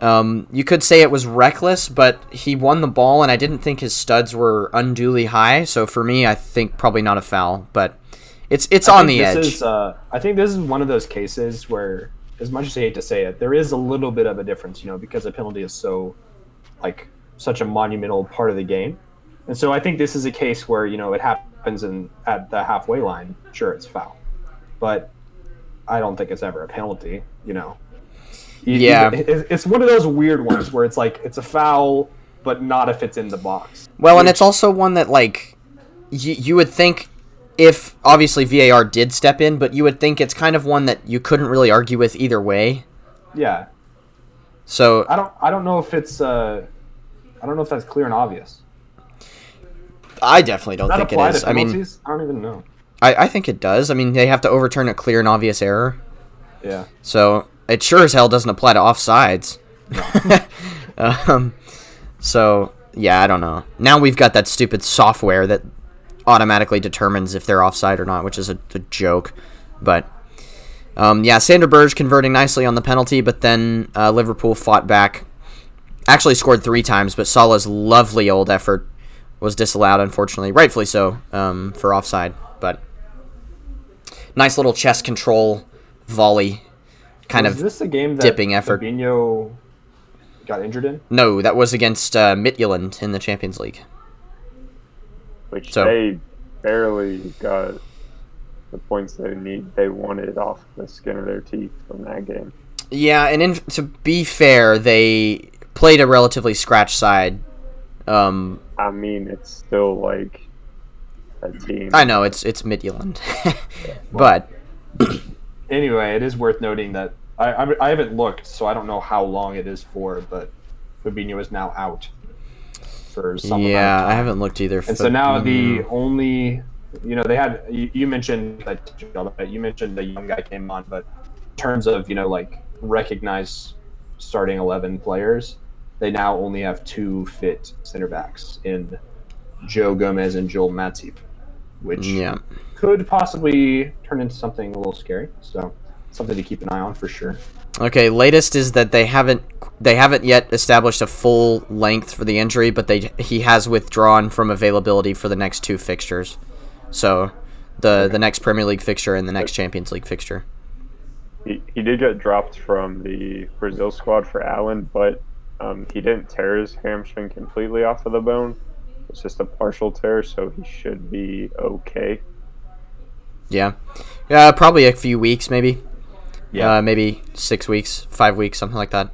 Um, you could say it was reckless, but he won the ball, and I didn't think his studs were unduly high. So for me, I think probably not a foul. But it's it's I on the edge. Is, uh, I think this is one of those cases where, as much as I hate to say it, there is a little bit of a difference, you know, because a penalty is so, like, such a monumental part of the game, and so I think this is a case where you know it happens in at the halfway line. Sure, it's foul, but I don't think it's ever a penalty. You know. Yeah. it's one of those weird ones where it's like it's a foul, but not if it's in the box. Well, and it's also one that like you you would think if obviously VAR did step in, but you would think it's kind of one that you couldn't really argue with either way. Yeah, So I don't. I don't know if it's. Uh, I don't know if that's clear and obvious. I definitely don't think it is. I mean. I don't even know. I, I think it does. I mean, they have to overturn a clear and obvious error. Yeah. So it sure as hell doesn't apply to offsides. um, so yeah, I don't know. Now we've got that stupid software that automatically determines if they're offside or not, which is a, a joke. But um, yeah, Sander Berge converting nicely on the penalty, but then uh, Liverpool fought back. Actually scored three times, but Salah's lovely old effort was disallowed, unfortunately, rightfully so, um, for offside. But nice little chest control volley, kind Was of. this the game that dipping effort. Fabinho got injured in? No, that was against uh, Midtjylland in the Champions League. which So- they barely got the points they need. They wanted off the skin of their teeth from that game. Yeah, and in, to be fair, they played a relatively scratch side. Um, I mean, it's still like a team. I know it's it's Midtjylland, but Anyway, it is worth noting that I, I, I haven't looked, so I don't know how long it is for, but Fabinho is now out for some amount of yeah, I haven't looked either. And so now the Mm, only, you know, they had you, you mentioned that you mentioned the young guy came on, but in terms of you know like recognized starting eleven players, they now only have two fit center backs in Joe Gomez and Joel Matip, which yeah, could possibly turn into something a little scary. So something to keep an eye on for sure. okay. Latest is that they haven't they haven't yet established a full length for the injury, but they he has withdrawn from availability for the next two fixtures. So the the next Premier League fixture and the next Champions League fixture. He, he did get dropped from the Brazil squad for Allen, but um, he didn't tear his hamstring completely off of the bone. It's just a partial tear, so he should be okay. Yeah, yeah, probably a few weeks, maybe. Yeah. uh, maybe six weeks, five weeks, something like that.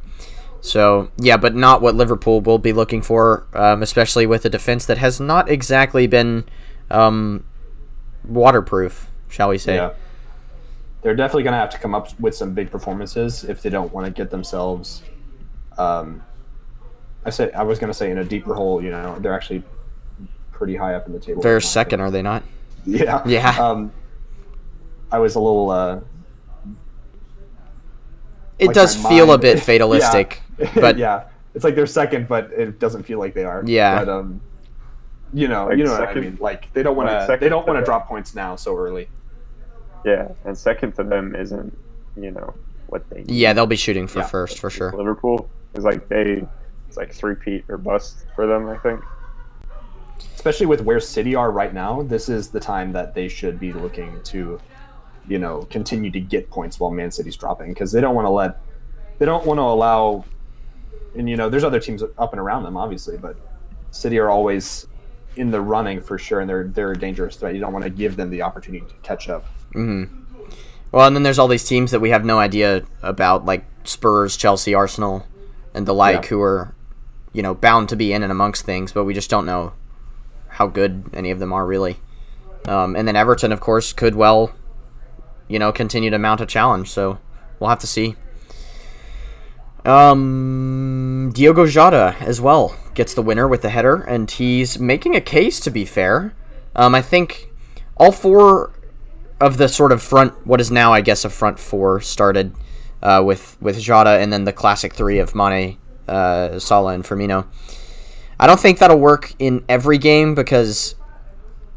So yeah, but not what Liverpool will be looking for, um, especially with a defense that has not exactly been um, waterproof, shall we say? Yeah. They're definitely going to have to come up with some big performances if they don't want to get themselves. Um, I said I was going to say in a deeper hole. You know, they're actually pretty high up in the table. They're right now. second, are they not? Yeah. Yeah. Um, I was a little. Uh, It like does my feel a bit fatalistic, Yeah. but yeah, it's like they're second, but it doesn't feel like they are. Yeah. But um, you know, Like you know what I mean. Like they don't want like to. they don't want to drop points now so early. Yeah, and second to them isn't, you know, what they need. yeah, they'll be shooting for Yeah. first for sure. Liverpool is like they, it's like three peat or bust for them. I think. especially with where City are right now, this is the time that they should be looking to, you know, continue to get points while Man City's dropping because they don't want to let, they don't want to allow, and you know, there's other teams up and around them, obviously, but City are always in the running for sure, and they're they're a dangerous threat. You don't want to give them the opportunity to catch up. hmm Well, and then there's all these teams that we have no idea about, like Spurs, Chelsea, Arsenal, and the like, Yeah. who are, you know, bound to be in and amongst things, but we just don't know how good any of them are really. Um, and then Everton, of course, could well, you know, continue to mount a challenge. So we'll have to see. Um, Diogo Jota as well gets the winner with the header, and he's making a case. To be fair, um, I think all four of the sort of front, what is now, I guess, a front four started uh, with with Jota, and then the classic three of Mane, uh, Salah, and Firmino. I don't think that'll work in every game because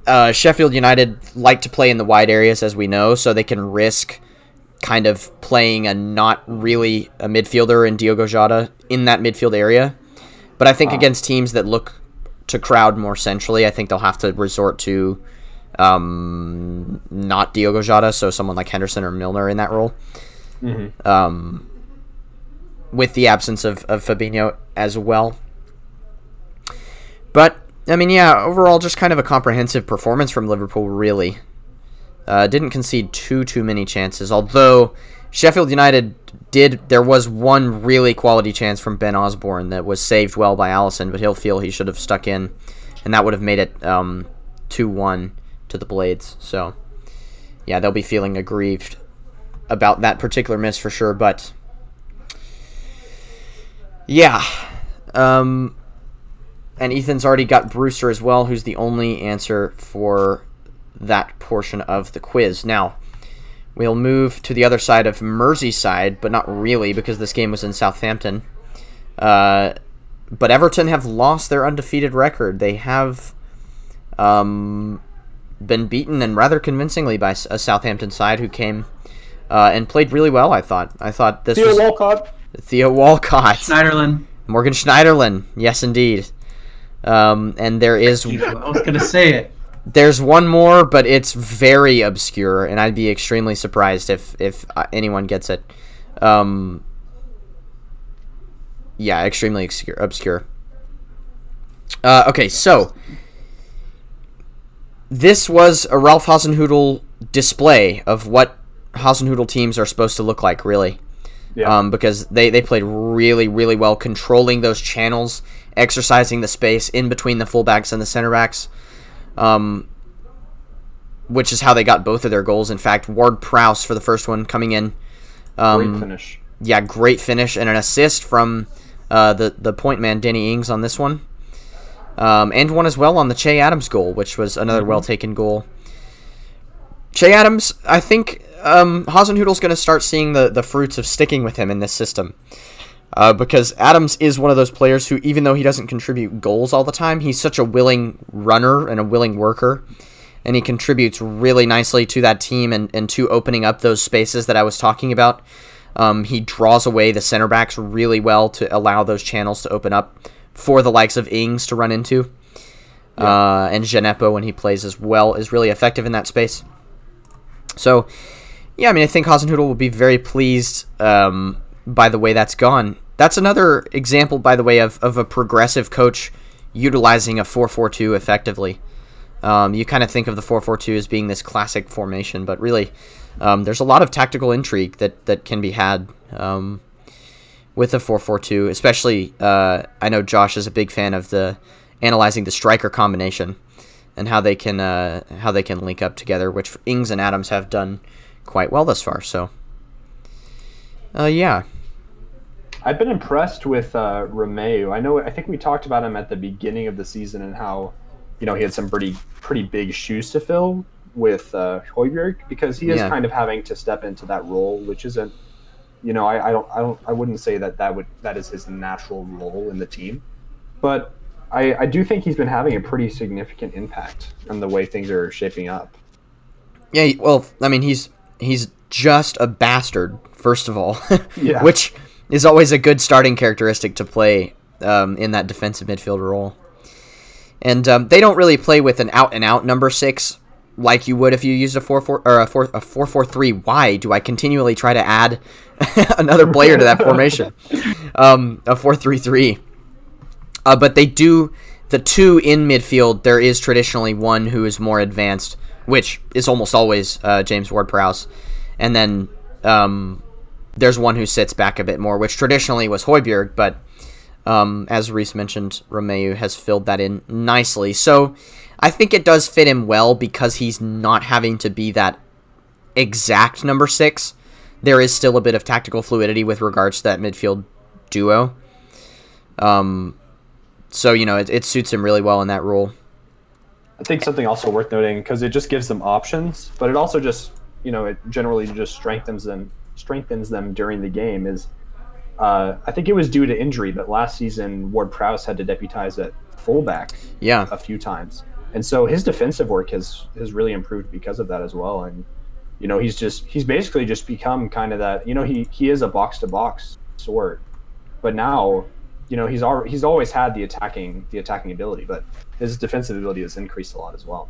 uh, Sheffield United like to play in the wide areas, as we know, so they can risk kind of playing a not really a midfielder in Diogo Jota in that midfield area. But I think against teams that look to crowd more centrally, I think they'll have to resort to um, not Diogo Jota, so someone like Henderson or Milner in that role. Um, with the absence of, of Fabinho as well. But, I mean, yeah, overall, just kind of a comprehensive performance from Liverpool, really. Uh, didn't concede too, too many chances, although Sheffield United did. There was one really quality chance from Ben Osborn that was saved well by Alisson, but he'll feel he should have stuck in, and that would have made it um, 2 1 to the Blades. So, yeah, they'll be feeling aggrieved about that particular miss for sure, but. Yeah. Um, and Ethan's already got Brewster as well, who's the only answer for that portion of the quiz. Now, we'll move to the other side of Merseyside, but not really because this game was in Southampton. Uh, but Everton have lost their undefeated record. They have um, been beaten and rather convincingly by a Southampton side who came uh, and played really well. I thought. I thought this Theo was Walcott. Theo Walcott, Schneiderlin. Morgan Schneiderlin. Yes, indeed. Um, and there is I was gonna say it. there's one more, but it's very obscure, and I'd be extremely surprised if if uh, anyone gets it. Um, yeah, extremely obscure. obscure. Uh, okay, so this was a Ralph Hasenhüttl display of what Hasenhüttl teams are supposed to look like, really. Yeah. Um, because they, they played really, really well, controlling those channels, exercising the space in between the fullbacks and the center backs, um, which is how they got both of their goals. In fact, Ward Prowse for the first one coming in. Um, Great finish. yeah, great finish and an assist from uh, the the point man Danny Ings on this one, um, and one as well on the Che Adams goal, which was another well taken goal. Che Adams, I think um, Hasenhüttl's going to start seeing the the fruits of sticking with him in this system. Uh, because Adams is one of those players who, even though he doesn't contribute goals all the time, he's such a willing runner and a willing worker and he contributes really nicely to that team and, and to opening up those spaces that I was talking about. Um, he draws away the center backs really well to allow those channels to open up for the likes of Ings to run into. Uh, and Djenepo, when he plays as well, is really effective in that space. So, yeah, I mean, I think Hasenhüttl will be very pleased um, by the way that's gone. That's another example, by the way, of, of a progressive coach utilizing a 4 4 2 effectively. Um, you kind of think of the 4-4-2 as being this classic formation, but really, um, there's a lot of tactical intrigue that, that can be had um, with a 4-4-2. Especially, uh, I know Josh is a big fan of the analyzing the striker combination and how they can uh, how they can link up together, which Ings and Adams have done quite well thus far. So, uh, yeah, I've been impressed with uh, Romeu. I know. I think we talked about him at the beginning of the season and how, you know, he had some pretty pretty big shoes to fill with uh, Højbjerg because he is Yeah. kind of having to step into that role, which isn't, you know, I, I don't I don't I wouldn't say that that would that is his natural role in the team, but I I do think he's been having a pretty significant impact on the way things are shaping up. Yeah, well, I mean, he's he's just a bastard, first of all, Yeah. which is always a good starting characteristic to play um, in that defensive midfield role. And um, they don't really play with an out and out number six like you would if you used a four four or a four a four four three. Why do I continually try to add another player to that formation? Um, a four three three. Uh, but they do the two in midfield. There is traditionally one who is more advanced, which is almost always uh, James Ward-Prowse, and then um, there's one who sits back a bit more, which traditionally was Højbjerg, but um, as Reese mentioned, Romeu has filled that in nicely. So I think it does fit him well because he's not having to be that exact number six. There is still a bit of tactical fluidity with regards to that midfield duo. Um, so you know it, it suits him really well in that role. I think something also worth noting because it just gives them options, but it also just you know it generally just strengthens them strengthens them during the game. Is uh, I think it was due to injury, but last season Ward Prowse had to deputize at fullback Yeah, a few times, and so his defensive work has has really improved because of that as well. And you know he's just he's basically just become kind of that you know he he is a box to box sort, but now you know he's al- he's always had the attacking the attacking ability, but his defensive ability has increased a lot as well.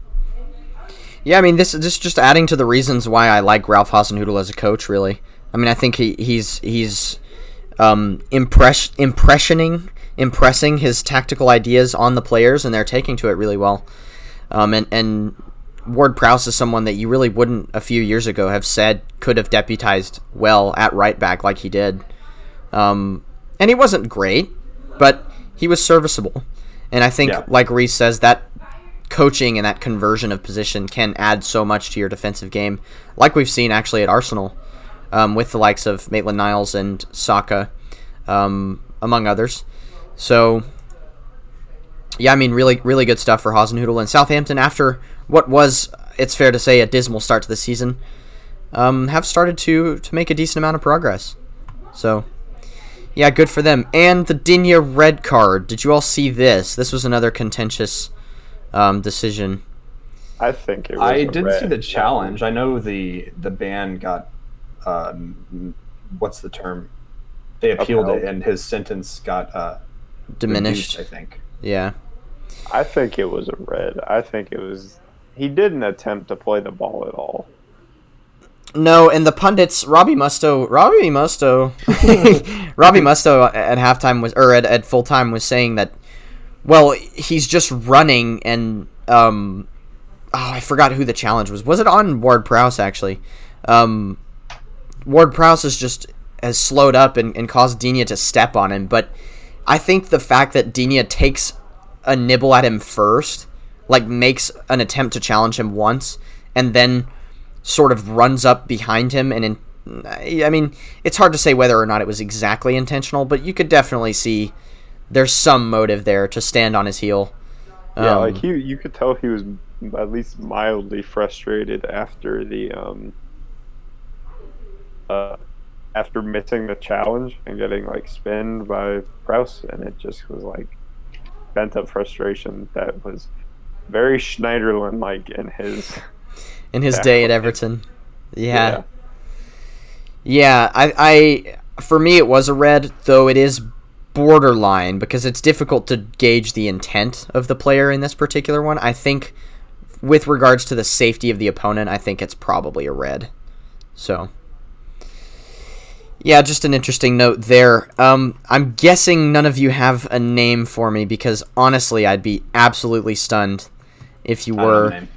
Yeah, I mean this this is just adding to the reasons why I like Ralph Hasenhüttl as a coach. Really, I mean I think he, he's he's um, impress impressioning impressing his tactical ideas on the players, and they're taking to it really well. Um, and and Ward Prowse is someone that you really wouldn't a few years ago have said could have deputized well at right back like he did. Um, and he wasn't great, but he was serviceable. And I think, Yeah. like Reese says, that coaching and that conversion of position can add so much to your defensive game, like we've seen actually at Arsenal um, with the likes of Maitland Niles and Saka, um, among others. So, yeah, I mean, really, really good stuff for Hasenhüttl and Southampton. After what was, it's fair to say, a dismal start to the season, um, have started to to make a decent amount of progress. So, Yeah, good for them. And the Digne red card. Did you all see this? This was another contentious um, decision. I think it was. I a didn't see the challenge. I know the the ban got, um, what's the term? They appealed Upheld. it, and his sentence got uh, Diminished. reduced, I think. Yeah. I think it was a red. I think it was. He didn't attempt to play the ball at all. No, and the pundits, Robbie Mustoe, Robbie Mustoe, Robbie Mustoe at halftime was, or at, at full time was saying that, well, he's just running and, um, oh, I forgot who the challenge was. Was it on Ward Prowse actually? Um, Ward Prowse is just has slowed up and, and caused Digne to step on him, but I think the fact that Digne takes a nibble at him first, like makes an attempt to challenge him once, and then sort of runs up behind him and in, I mean, it's hard to say whether or not it was exactly intentional, but you could definitely see there's some motive there to stand on his heel. Yeah, Um, like he, you could tell he was at least mildly frustrated after the um, uh, after missing the challenge and getting like spinned by Prowse, and it just was like pent up frustration that was very Schneiderlin like in his. In his day at Everton. Yeah. Yeah, I, I for me it was a red, though it is borderline because it's difficult to gauge the intent of the player in this particular one. I think with regards to the safety of the opponent, I think it's probably a red. So yeah, just an interesting note there. Um, I'm guessing none of you have a name for me because honestly, I'd be absolutely stunned if you I don't know the were.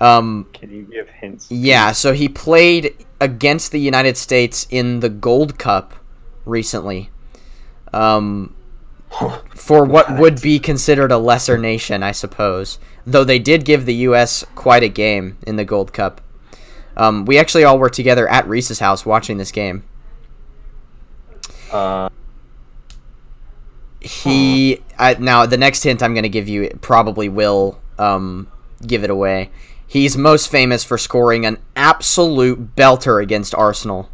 Name. Um, Can you give hints? yeah, so he played against the United States in the Gold Cup recently. Um, for what would be considered a lesser nation, I suppose. Though they did give the U.S. quite a game in the Gold Cup. Um, we actually all were together at Reese's house watching this game. Uh, He I, now the next hint I'm going to give you probably will um, give it away. He's most famous for scoring an absolute belter against Arsenal.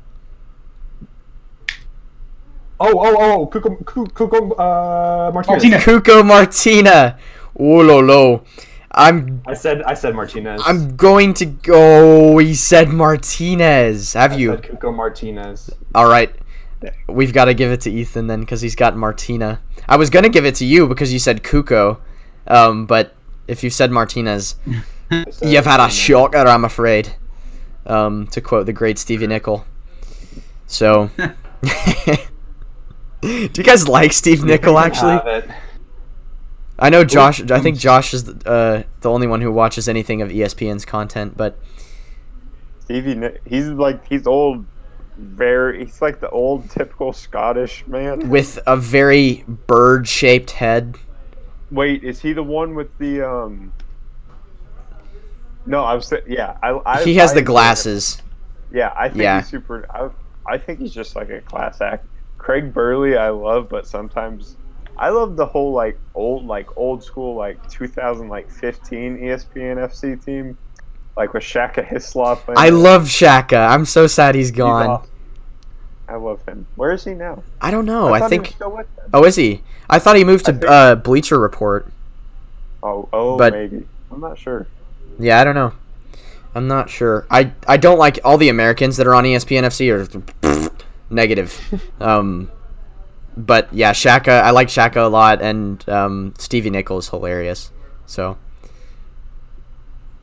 oh, oh, oh, Cuco, Cuco uh, Martinez. Martinez. Cuco Martina. Oh lo lo. I'm I said, I said Martinez. I'm going to go. He said Martinez. Have I you? said Cuco Martinez. All right. We've got to give it to Ethan then because he's got Martina. I was gonna give it to you because you said Cuco, um, but if you said Martinez, I said you've had a shocker. I'm afraid. Um, to quote the great Stevie Nicol. So, do you guys like Steve Nicol? Actually, I know Josh. I think Josh is the, uh, the only one who watches anything of ESPN's content, but Stevie, Ni- he's like he's old, very. He's like the old typical Scottish man. with a very bird-shaped head. Wait, is he the one with the um? No, I'm sa- yeah. I, I he has I the glasses. Yeah, I think Yeah. he's super. I, I think he's just like a class act. Craig Burley, I love, but sometimes I love the whole like old, like old school, like 2000, like 15 ESPN FC team, like with Shaka Hislop. I love Shaka. I'm so sad he's He's gone. awesome. I love him. Where is he now? I don't know. I, was think. still with them. Oh, is he? I thought he moved to think- uh, Bleacher Report. Oh, oh, But- maybe. I'm not sure. Yeah, I don't know. I'm not sure. I I don't like all the Americans that are on ESPN FC are negative. Um, but yeah, Shaka. I like Shaka a lot, and um, Stevie Nicol's hilarious. So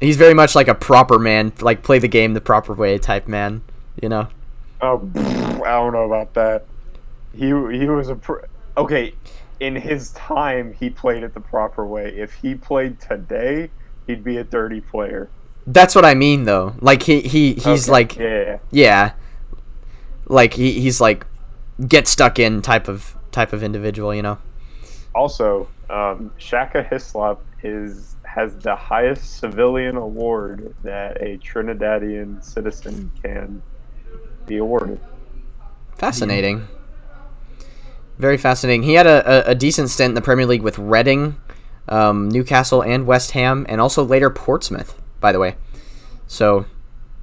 he's very much like a proper man, like play the game the proper way type man. You know. Oh, I don't know about that. He he was a pr- okay. In his time, he played it the proper way. If he played today, he'd be a dirty player. That's what I mean, though. Like he he he's Okay, like yeah, yeah, like he he's like get stuck in type of type of individual. You know. Also, um, Shaka Hislop is has the highest civilian award that a Trinidadian citizen can be awarded. Fascinating. Very fascinating. He had a, a, a decent stint in the Premier League with Reading, um, Newcastle, and West Ham, and also later Portsmouth, by the way. So,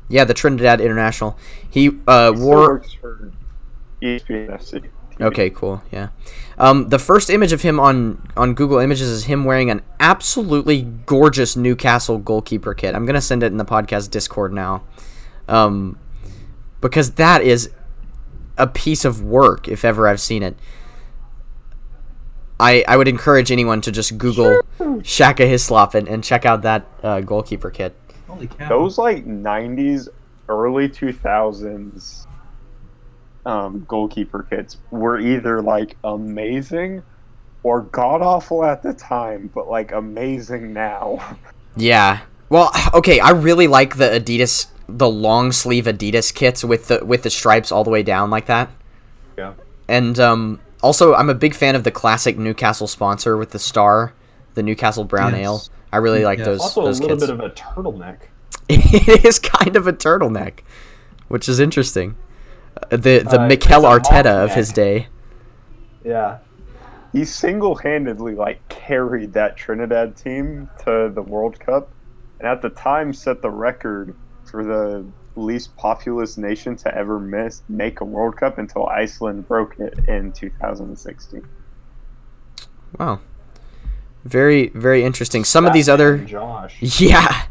yeah, the Trinidad International. He uh, wore. works for ESPN FC Okay, cool. Yeah. Um, the first image of him on on Google Images is him wearing an absolutely gorgeous Newcastle goalkeeper kit. I'm gonna send it in the podcast Discord now, um, because that is a piece of work if ever I've seen it. I I would encourage anyone to just Google Shaka Hislop and, and check out that uh, goalkeeper kit. Holy cow! Those like '90s, early 2000s um, goalkeeper kits were either like amazing or god awful at the time, but like amazing now. Yeah. Well, okay, I really like the Adidas the long sleeve Adidas kits with the with the stripes all the way down like that. Yeah. And um also I'm a big fan of the classic Newcastle sponsor with the star, the Newcastle Brown Yes. Ale. I really like Yes. those Also, those a little kits. bit of a turtleneck. it is kind of a turtleneck, which is interesting. Uh, the the Uh, Mikel Arteta mock of his day. Yeah. He single-handedly like carried that Trinidad team to the World Cup, and at the time set the record for the least populous nation to ever miss make a World Cup until Iceland broke it in 2016. Wow. Very very interesting. Some of these other Josh. Yeah.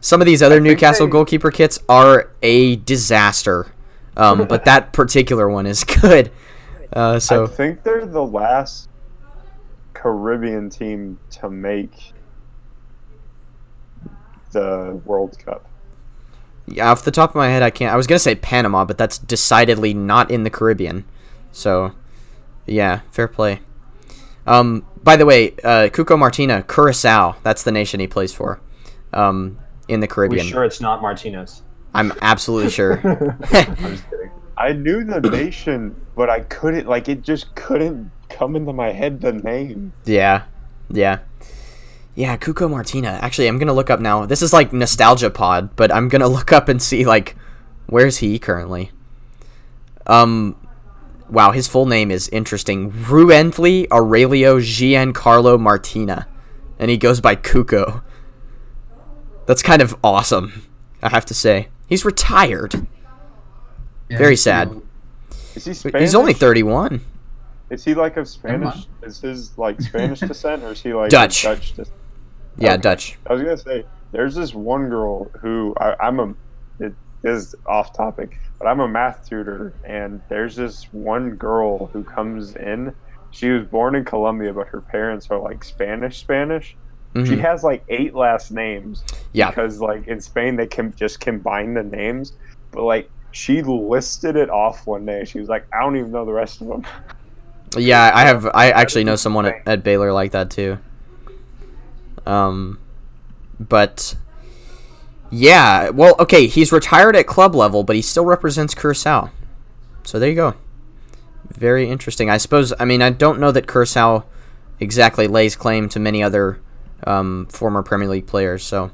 Some of these other Newcastle they- goalkeeper kits are a disaster. Um, but that particular one is good. Uh, I think they're the last Caribbean team to make the World Cup. Yeah, off the top of my head, I can't. I was gonna say Panama, but that's decidedly not in the Caribbean. So, yeah, fair play. Um, by the way, uh, Cuco Martina, Curacao. That's the nation he plays for. Um, in the Caribbean. We Caribbean. sure it's not Martinez. I'm absolutely sure. I'm just kidding. I knew the nation, but I couldn't like it just couldn't come into my head the name. Yeah, yeah, yeah. Cuco Martina. Actually, I'm gonna look up now. This is like nostalgia pod, but I'm gonna look up and see like where's he currently. Um, wow, his full name is interesting. Ruentli Aurelio Giancarlo Martina, and he goes by Cuco. That's kind of awesome, I have to say. He's retired. Yeah, very sad. Is he Spanish? He's only 31. Is he like of Spanish? Is his like Spanish descent, or is he like Dutch. Dutch descent? Yeah, Okay. Dutch. I was gonna say, there's this one girl who I, I'm a. It is off topic, but I'm a math tutor, and there's this one girl who comes in. She was born in Colombia, but her parents are like Spanish Spanish. She Mhm. has like eight last names. Yeah. Because like in Spain they can just combine the names, but like she listed it off one day. She was like, I don't even know the rest of them. Yeah, I have. I actually know someone at, at Baylor like that too. Um, but yeah, well, okay, he's retired at club level, but he still represents Curacao. So there you go. Very interesting. I suppose. I mean, I don't know that Curacao exactly lays claim to many other um, former Premier League players, so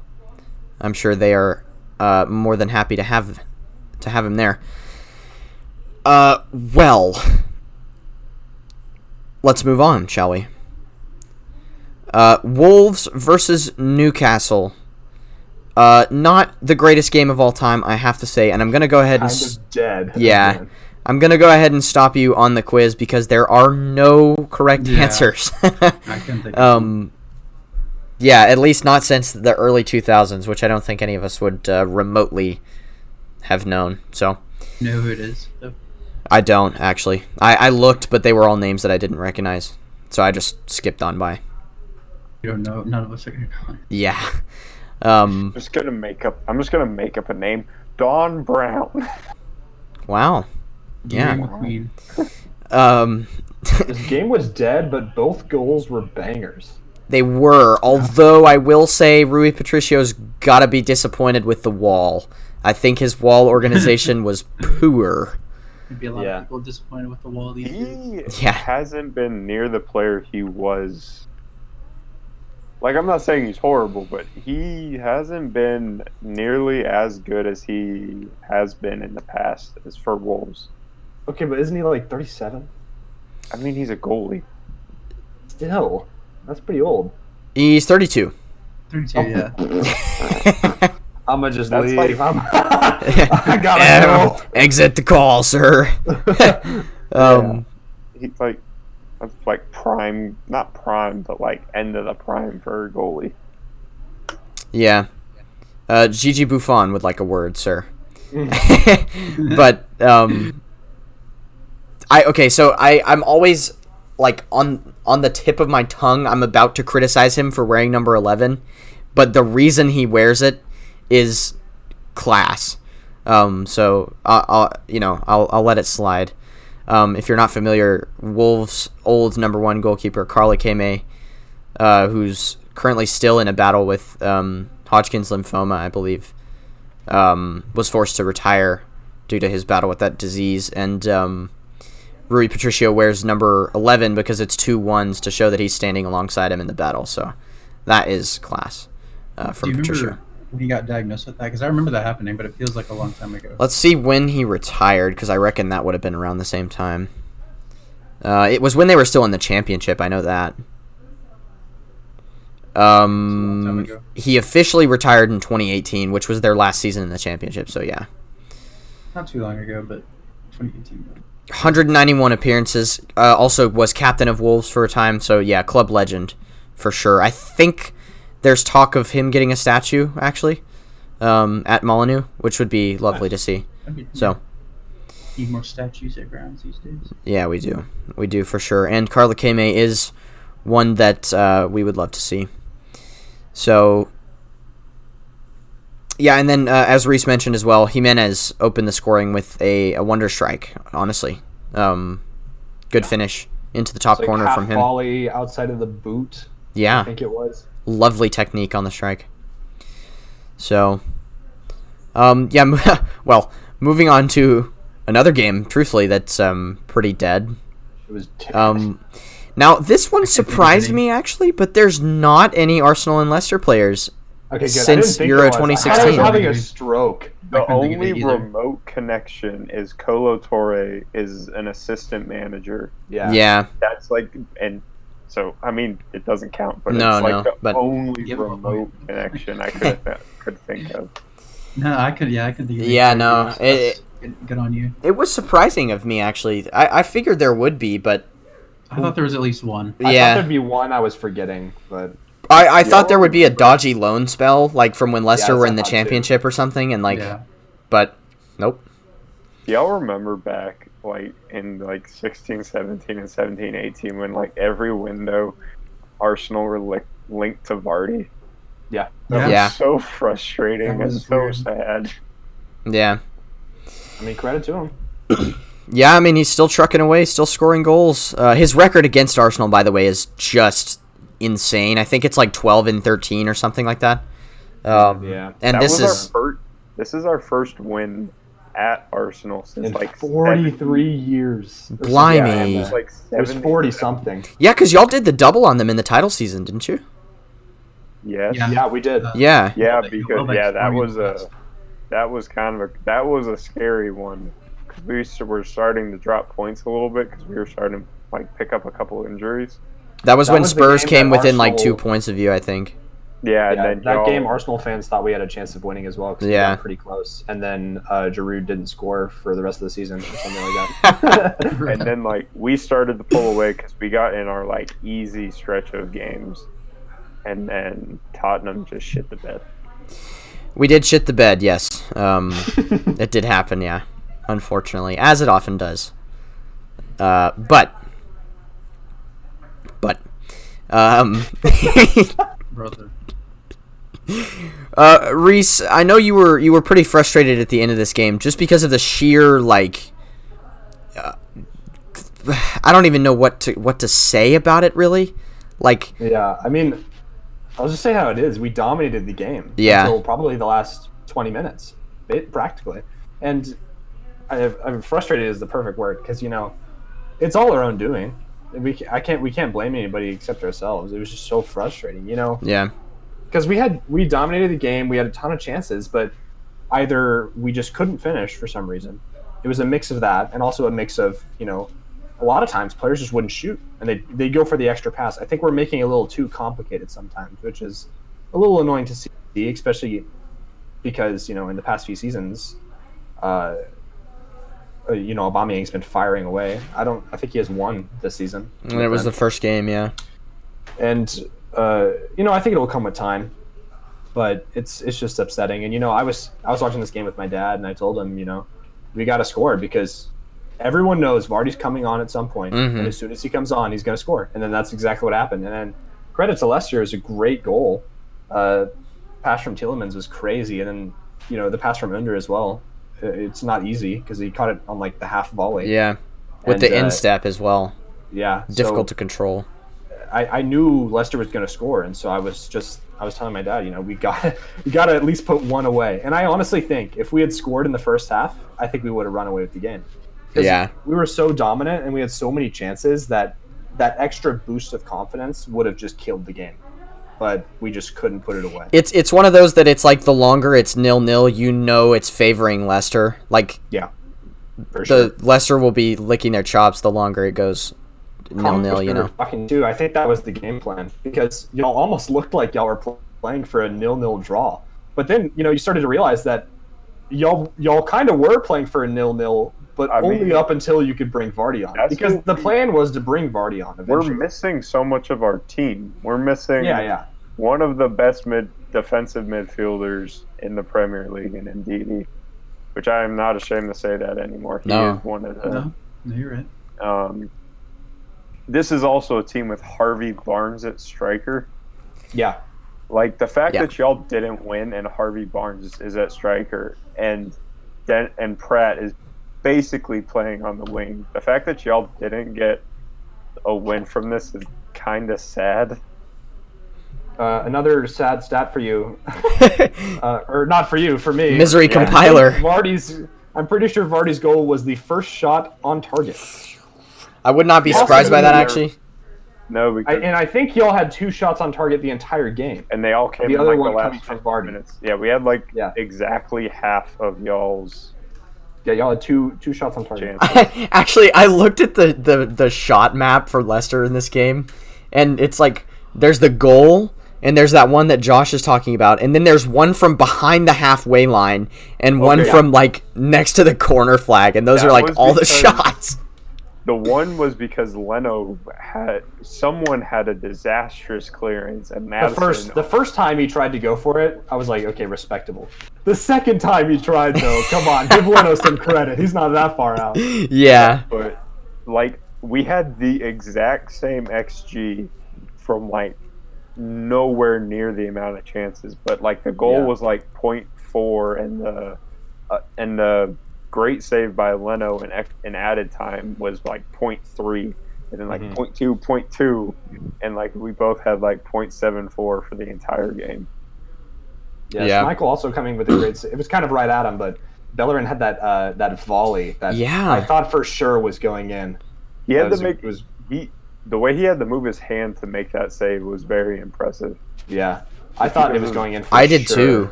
I'm sure they are uh, more than happy to have to have him there. Uh, well let's move on, shall we? Uh, Wolves versus Newcastle. Uh, not the greatest game of all time, I have to say, and I'm gonna go ahead and Kind of dead. Yeah. again. I'm gonna go ahead and stop you on the quiz because there are no correct Yeah. answers. I couldn't think. of um, yeah, at least not since the early 2000s, which I don't think any of us would uh, remotely have known. So know who it is. though. I don't actually. I, I looked, but they were all names that I didn't recognize, so I just skipped on by. You don't know. None of us are gonna know. Yeah. Um. I'm just gonna make up. I'm just gonna make up a name. Don Brown. Wow. Yeah. Queen. Um. This game was dead, but both goals were bangers. They were, although I will say Rui Patricio's got to be disappointed with the wall. I think his wall organization was poor. There'd be a lot Yeah. of people disappointed with the wall these days. He Yeah. hasn't been near the player he was. Like I'm not saying he's horrible, but he hasn't been nearly as good as he has been in the past as for Wolves. Okay, but isn't he like 37? I mean, he's a goalie. Still, that's pretty old. He's 32. 32, yeah. I'm gonna just That's leave. like- I'm, I gotta Um, Exit the call, sir. go. Um, He's like, that's like prime, not prime, but like end of the prime for a goalie. yeah. Uh, Gigi Buffon would like a word, sir. but um, I okay. So I I'm always like on on the tip of my tongue. I'm about to criticize him for wearing number eleven, but the reason he wears it is class. Um, so I'll, I'll you know I'll I'll let it slide. Um, if you're not familiar, Wolves' old number one goalkeeper Carl Ikeme, uh, who's currently still in a battle with um, Hodgkin's lymphoma, I believe, um, was forced to retire due to his battle with that disease. And um, Rui Patricio wears number 11 because it's two ones to show that he's standing alongside him in the battle. So that is class uh, from Patricio. remember he got diagnosed with that? Because I remember that happening, but it feels like a long time ago. Let's see when he retired because I reckon that would have been around the same time. Uh, it was when they were still in the championship. I know that. Um, he officially retired in 2018, which was their last season in the championship. So yeah, Not too long ago, but 2018. 191 appearances. Uh, also was captain of Wolves for a time. So yeah, club legend for sure. I think there's talk of him getting a statue actually um, at Molyneux, which would be lovely to see. So. need more statues at grounds these days. Yeah, we do. We do for sure. And Carl Ikeme is one that uh, we would love to see. So, yeah, and then uh, as Reese mentioned as well, Jimenez opened the scoring with a, a wonder strike. Honestly, um, good finish into the top It's like corner half from him. volley outside of the boot. Yeah, I think it was. Lovely technique on the strike. So, um, yeah. well, moving on to another game. Truthfully, that's um pretty dead. It was. Um, now this one surprised me actually, but there's not any Arsenal and Leicester players. okay, good. Since Euro there was. I thought I 2016. was having a stroke. The I couldn't think of only remote connection is Kolo Touré is an assistant manager. Yeah. Yeah, That's like, and so I mean, it doesn't count, but No, it's like no, the but- only Give him a remote connection I could could think of. No, I could. Yeah, I could think. Of Yeah, no, it- good, good on you. it was surprising of me actually. I, I figured there would be, but I thought there was at least one. I thought yeah, there'd be one I was forgetting, but I, I thought there would be a dodgy loan spell like from when Leicester that's were in the I thought, too. championship or something, and like, yeah. but nope. Do y'all remember back like in like 16, 17, and 17, 18 when like every window Arsenal were li- linked to Vardy? yeah. That was so frustrating and so weird. sad. Yeah, I mean, credit to him. yeah. I mean, he's still trucking away, still scoring goals. Uh, his record against Arsenal, by the way, is just insane. I think it's like twelve and thirteen or something like that. Um, Yeah. and That this was is our first, this is our first win at Arsenal since In like 43 years. or something. Blimey. Yeah, it was like It was 70 40 something. yeah, because y'all did the double on them in the title season, didn't you? Yes. Yeah. Yeah, we did. Uh, Yeah, Yeah, because yeah, that was a that was kind of a that was a scary one. 'Cause We were starting to drop points a little bit because we were starting to like pick up a couple of injuries. that was That when was Spurs came that within like two points of you, I think. Yeah, and Yeah, then that y'all- game, Arsenal fans thought we had a chance of winning as well because Yeah. we got pretty close. And then uh, Giroud didn't score for the rest of the season or something like that. and then like we started to pull away because we got in our like easy stretch of games, and then Tottenham just shit the bed. We did shit the bed, yes. Um, it did happen, yeah. Unfortunately, as it often does. Uh, but, but, um, brother. Uh, Reese, I know you were you were pretty frustrated at the end of this game just because of the sheer like. Uh, I don't even know what to what to say about it really, like yeah, I mean, I'll just say how it is. We dominated the game. Yeah. Until probably the last 20 minutes, it, practically. And I, I'm frustrated is the perfect word because, you know, it's all our own doing. We, I can't we can't blame anybody except ourselves. It was just so frustrating, you know. yeah, because we had we dominated the game. We had a ton of chances, but either we just couldn't finish for some reason. It was a mix of that, and also a mix of you know, a lot of times players just wouldn't shoot, and they they go for the extra pass. I think we're making it a little too complicated sometimes, which is a little annoying to see, especially because you know in the past few seasons, uh, you know, Aubameyang's been firing away. I don't. I think he has one this season. And it was the first game, yeah. and uh, you know, I think it'll come with time. But it's it's just upsetting. And you know, I was I was watching this game with my dad, and I told him, you know, we got to score because everyone knows Vardy's coming on at some point, Mhm. and as soon as he comes on, he's going to score. And then that's exactly what happened. And then credit to Leicester is a great goal. Uh, pass from Tielemans was crazy, and then you know the pass from Under as well. It's not easy because he caught it on like the half volley. Yeah. With And, the uh, instep as well. yeah, so- Difficult to control. I, I knew Leicester was going to score, and so I was just I was telling my dad, you know, we got we got to at least put one away. And I honestly think if we had scored in the first half, I think we would have run away with the game. Yeah. we were so dominant and we had so many chances that that extra boost of confidence would have just killed the game. But we just couldn't put it away. It's it's one of those that it's like the longer it's nil nil, you know it's favoring Leicester. Like yeah, sure. the Leicester will be licking their chops the longer it goes nil nil. You know. Fucking too. I think that was the game plan because y'all almost looked like y'all were pl- playing for a nil-nil draw. But then you know you started to realize that y'all y'all kind of were playing for a nil-nil, but I only mean, up until you could bring Vardy on. Because the plan was to bring Vardy on. We're missing so much of our team. We're missing yeah, yeah. one of the best mid defensive midfielders in the Premier League in Ndidi, which I am not ashamed to say that anymore. He No. is one of the. No, no, you're right. Um, this is also a team with Harvey Barnes at striker. Yeah. Like the fact Yeah. that y'all didn't win and Harvey Barnes is at striker and Den- and Praet is basically playing on the wing. The fact that y'all didn't get a win from this is kind of sad. Uh, another sad stat for you, uh, or not for you, for me. Misery Yeah. compiler. Vardy's. I'm pretty sure Vardy's goal was the first shot on target. I would not be Also surprised by that there- actually. No, I, because and I think y'all had two shots on target the entire game. and they all came The in other like one the coming last from 15 Vardy. minutes. Yeah, we had like Yeah. exactly half of y'all's Yeah, y'all had two two shots on target. chances. actually, I looked at the, the the shot map for Leicester in this game, and it's like there's the goal, and there's that one that Josh is talking about, and then there's one from behind the halfway line, and one Okay. from like next to the corner flag, and those That are like was all the because- shots. The one was because Leno had someone had a disastrous clearance and The first the first time he tried to go for it, I was like, okay, respectable. The second time he tried though, come on, give Leno some credit. He's not that far out. Yeah, but like we had the exact same xG from like nowhere near the amount of chances, but like the goal Yeah. was like 0.4 and the uh, and the great save by Leno in, in added time was like 0.3 and then like Mhm. 0.2 0.2 and like we both had like 0.74 for the entire game Yeah, Yeah. Michael also coming with a great. sa- It was kind of right at him, but Bellerin had that uh, that volley that Yeah. I thought for sure was going in. he had That was- to make it was he the way he had to move his hand to make that save was very impressive yeah. I thought it was going in. For I did sure. too.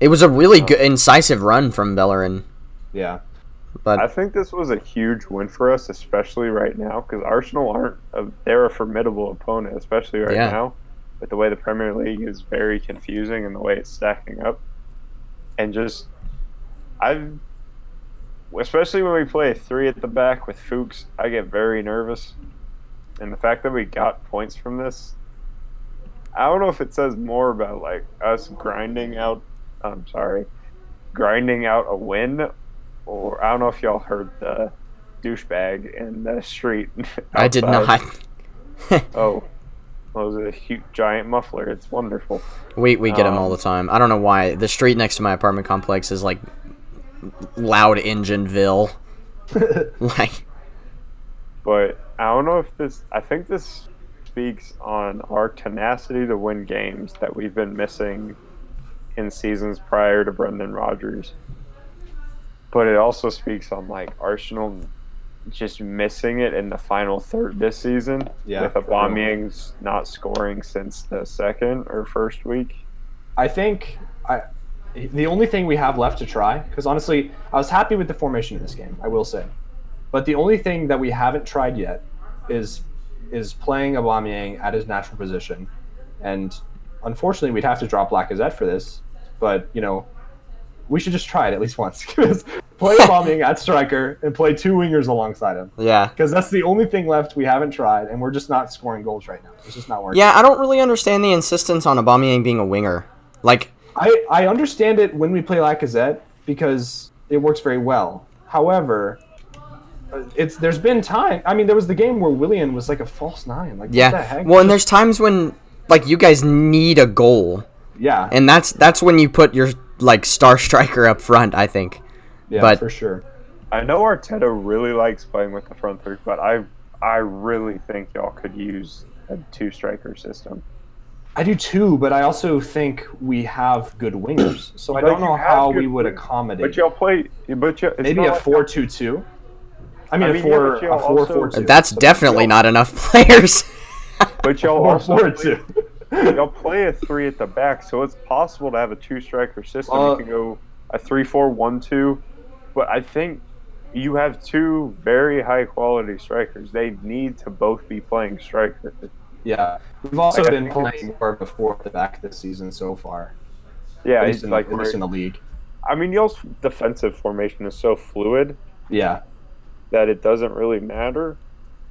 It was a really good incisive run from Bellerin, Yeah, but I think this was a huge win for us, especially right now, because Arsenal aren't a, they're a formidable opponent, especially right Yeah. now. With the way the Premier League is very confusing and the way it's stacking up, and just I've especially when we play three at the back with Fuchs, I get very nervous, and the fact that we got points from this, I don't know if it says more about like us grinding out. I'm sorry, grinding out a win or I don't know if y'all heard the douchebag in the street. I did not. Oh, well, it was a huge giant muffler. It's wonderful. We we get them all Um, the time. I don't know why. The street next to my apartment complex is like loud engineville. like But I don't know if this. I think this speaks on our tenacity to win games that we've been missing in seasons prior to Brendan Rodgers. But it also speaks on like Arsenal just missing it in the final third this season. Yeah, with. Aubameyang's not scoring since the second or first week. I think I. The only thing we have left to try, because honestly, I was happy with the formation in this game. I will say, but the only thing that we haven't tried yet is is playing Aubameyang at his natural position, and unfortunately, we'd have to drop Lacazette for this. But you know, we should just try it at least once because play Aubameyang at striker and play two wingers alongside him Yeah. because that's the only thing left we haven't tried, and we're just not scoring goals right now. It's just not working. Yeah, I don't really understand the insistence on Aubameyang being a winger. Like, I, I understand it when we play Lacazette because it works very well. However, uh, it's there's been time. I mean, there was the game where Willian was like a false nine. Like what the yeah. heck? Well, and there's times when like you guys need a goal, yeah, and that's that's when you put your like star striker up front. I think. yeah, but- for sure. I know Arteta really likes playing with the front three, but I I really think y'all could use a two striker system. I do too, but I also think we have good wingers, so I Like, don't know how good we would accommodate. But y'all play, but y'all, Maybe not a like four-two-two. I mean, I a mean, yeah, four, but y'all a four, also- four, two. That's So definitely not enough players. But y'all four, also four, play, two. Y'all play a three at the back, so it's possible to have a two striker system. Uh, you can go a three four one two, but I think you have two very high quality strikers. They need to both be playing striker. Yeah, we've also Like, been playing more before the back this season so far. Yeah, at least in, like at least in the league. I mean, y'all's defensive formation is so fluid Yeah, that it doesn't really matter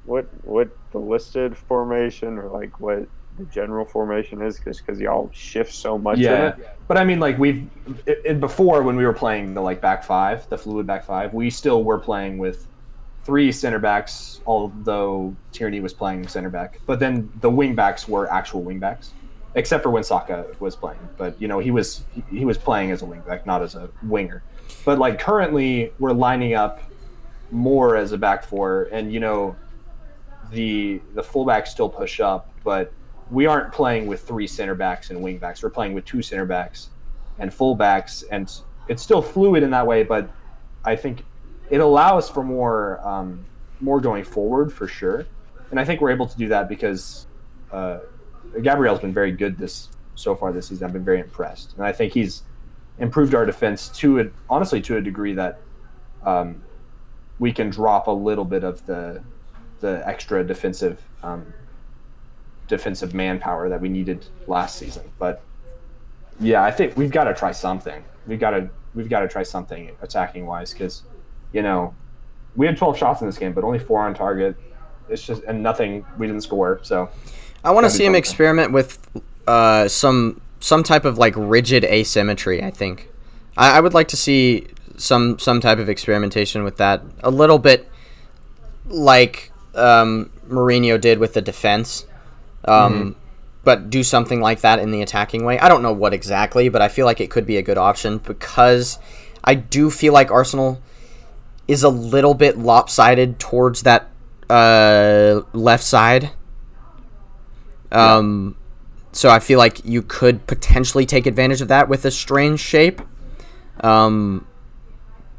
what what the listed formation or like what the general formation is, just because y'all shift so much in yeah. it. But I mean, like we've it, it, before when we were playing the like back five, the fluid back five, we still were playing with three center backs, although Tierney was playing center back. But then the wing backs were actual wing backs, except for when Saka was playing. But you know, he was he, he was playing as a wing back, not as a winger. But like currently, we're lining up more as a back four, and you know, the the fullbacks still push up, but we aren't playing with three center backs and wing backs. We're playing with two center backs and full backs, and it's still fluid in that way. But I think it allows for more um, more going forward for sure. And I think we're able to do that because uh, Gabriel's been very good this so far this season. I've been very impressed, and I think he's improved our defense to it honestly to a degree that um, we can drop a little bit of the the extra defensive um, defensive manpower that we needed last season. But yeah, I think we've got to try something. We've got to we've got to try something attacking wise because you know we had 12 shots in this game, but only four on target. It's just and nothing. We didn't score. So I want to see him experiment with uh, some some type of like rigid asymmetry. I think I, I would like to see some some type of experimentation with that. A little bit like um, Mourinho did with the defense, um, but do something like that in the attacking way. I don't know what exactly, but I feel like it could be a good option because I do feel like Arsenal is a little bit lopsided towards that uh, left side. Um, so I feel like you could potentially take advantage of that with a strange shape. Um,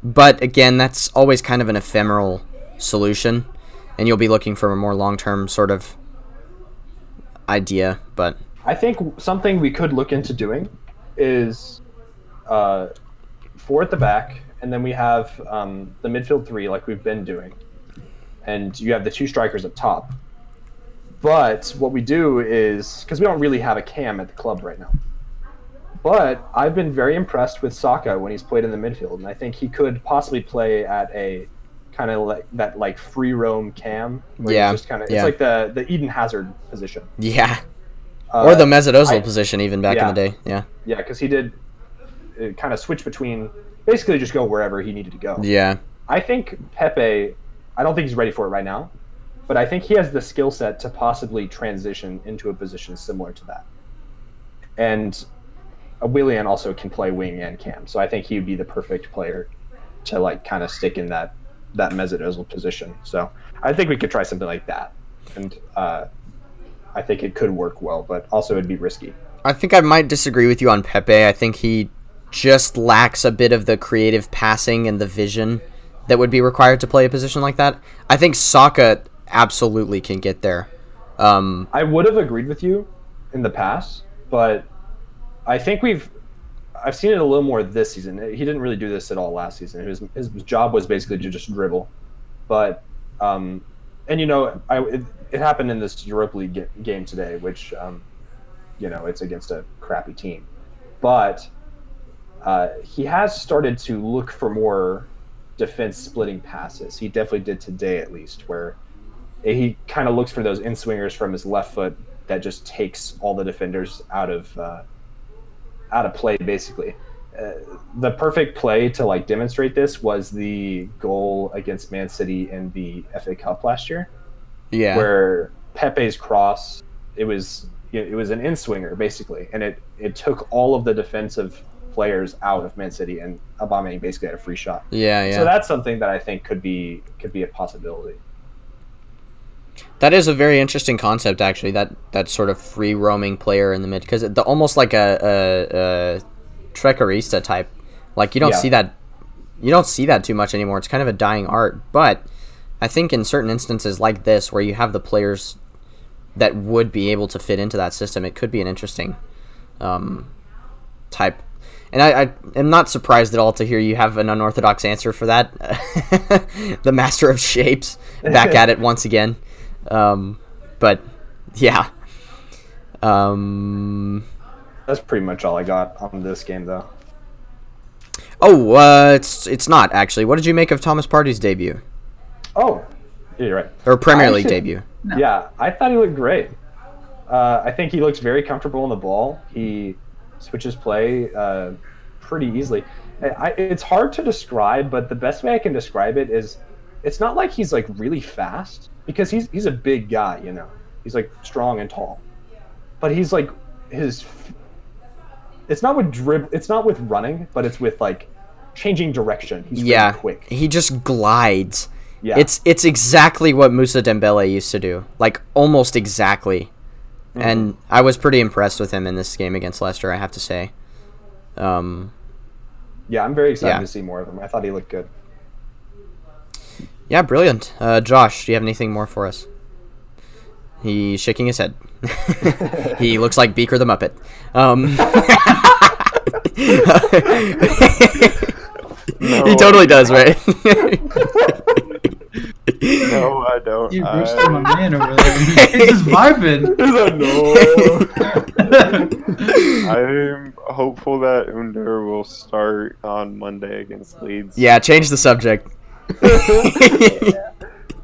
but again, that's always kind of an ephemeral solution, and you'll be looking for a more long-term sort of idea. But I think something we could look into doing is uh, four at the back, and then we have um, the midfield three, like we've been doing, and you have the two strikers up top. But what we do is because we don't really have a cam at the club right now. But I've been very impressed with Saka when he's played in the midfield, and I think he could possibly play at a kind of like that like free roam cam. Yeah, just kind of yeah. it's like the the Eden Hazard position. yeah, Uh, or the Mesut Ozil I- position even back yeah. in the day. Yeah, Yeah, because he did uh, kind of switch between basically just go wherever he needed to go. yeah, I think Pepe, I don't think he's ready for it right now, but I think he has the skill set to possibly transition into a position similar to that. And uh, Willian also can play wing and cam, so I think he would be the perfect player to like kind of stick in that that Mesut position. So I think we could try something like that, and uh, I think it could work well, but also it'd be risky. I think I might disagree with you on Pepe. I think he just lacks a bit of the creative passing and the vision that would be required to play a position like that. I think Saka absolutely can get there. Um, I would have agreed with you in the past, but I think we've I've seen it a little more this season. He didn't really do this at all last season. His his job was basically to just dribble, but um, and you know I it, it happened in this Europa League ga- game today, which um, you know it's against a crappy team, but uh, he has started to look for more defense splitting passes. He definitely did today, at least, where he kind of looks for those in swingers from his left foot that just takes all the defenders out of uh, out of play, basically. Uh, the perfect play to like demonstrate this was the goal against Man City in the FA Cup last year, Yeah. where Pepe's cross it was it was an in swinger basically, and it it took all of the defensive players out of Man City, and Aubameyang basically had a free shot. yeah, yeah. So that's something that I think could be could be a possibility. That is a very interesting concept, actually. That that sort of free roaming player in the mid, because the almost like a, a, a type. Like you don't Yeah. see that, you don't see that too much anymore. It's kind of a dying art. But I think in certain instances like this, where you have the players that would be able to fit into that system, it could be an interesting um, type. And I, I am not surprised at all to hear you have an unorthodox answer for that. the master of shapes back at it once again. Um, but yeah. Um, That's pretty much all I got on this game, though. oh, uh, it's it's not actually. What did you make of Thomas Partey's debut Oh, yeah, you're right. or Premier League debut? No. Yeah, I thought he looked great. Uh, I think he looks very comfortable on the ball. He switches play uh, pretty easily. I, I, it's hard to describe, but the best way I can describe it is, it's not like he's like really fast because he's he's a big guy, you know. He's like strong and tall, but he's like his. It's not with drib. It's not with running, but it's with like changing direction. He's really Yeah, quick. he just glides. Yeah, It's it's exactly what Mousa Dembele used to do, like almost exactly. And I was pretty impressed with him in this game against Leicester, I have to say. Um, yeah. I'm very excited Yeah. to see more of him. I thought he looked good. Yeah, brilliant. Uh, Josh, do you have anything more for us? He's shaking his head. he looks like Beaker the Muppet. Um, he totally does, right? No, I don't. You I, my man over there. He's just vibing. I'm hopeful that Under will start on Monday against Leeds. yeah, change the subject.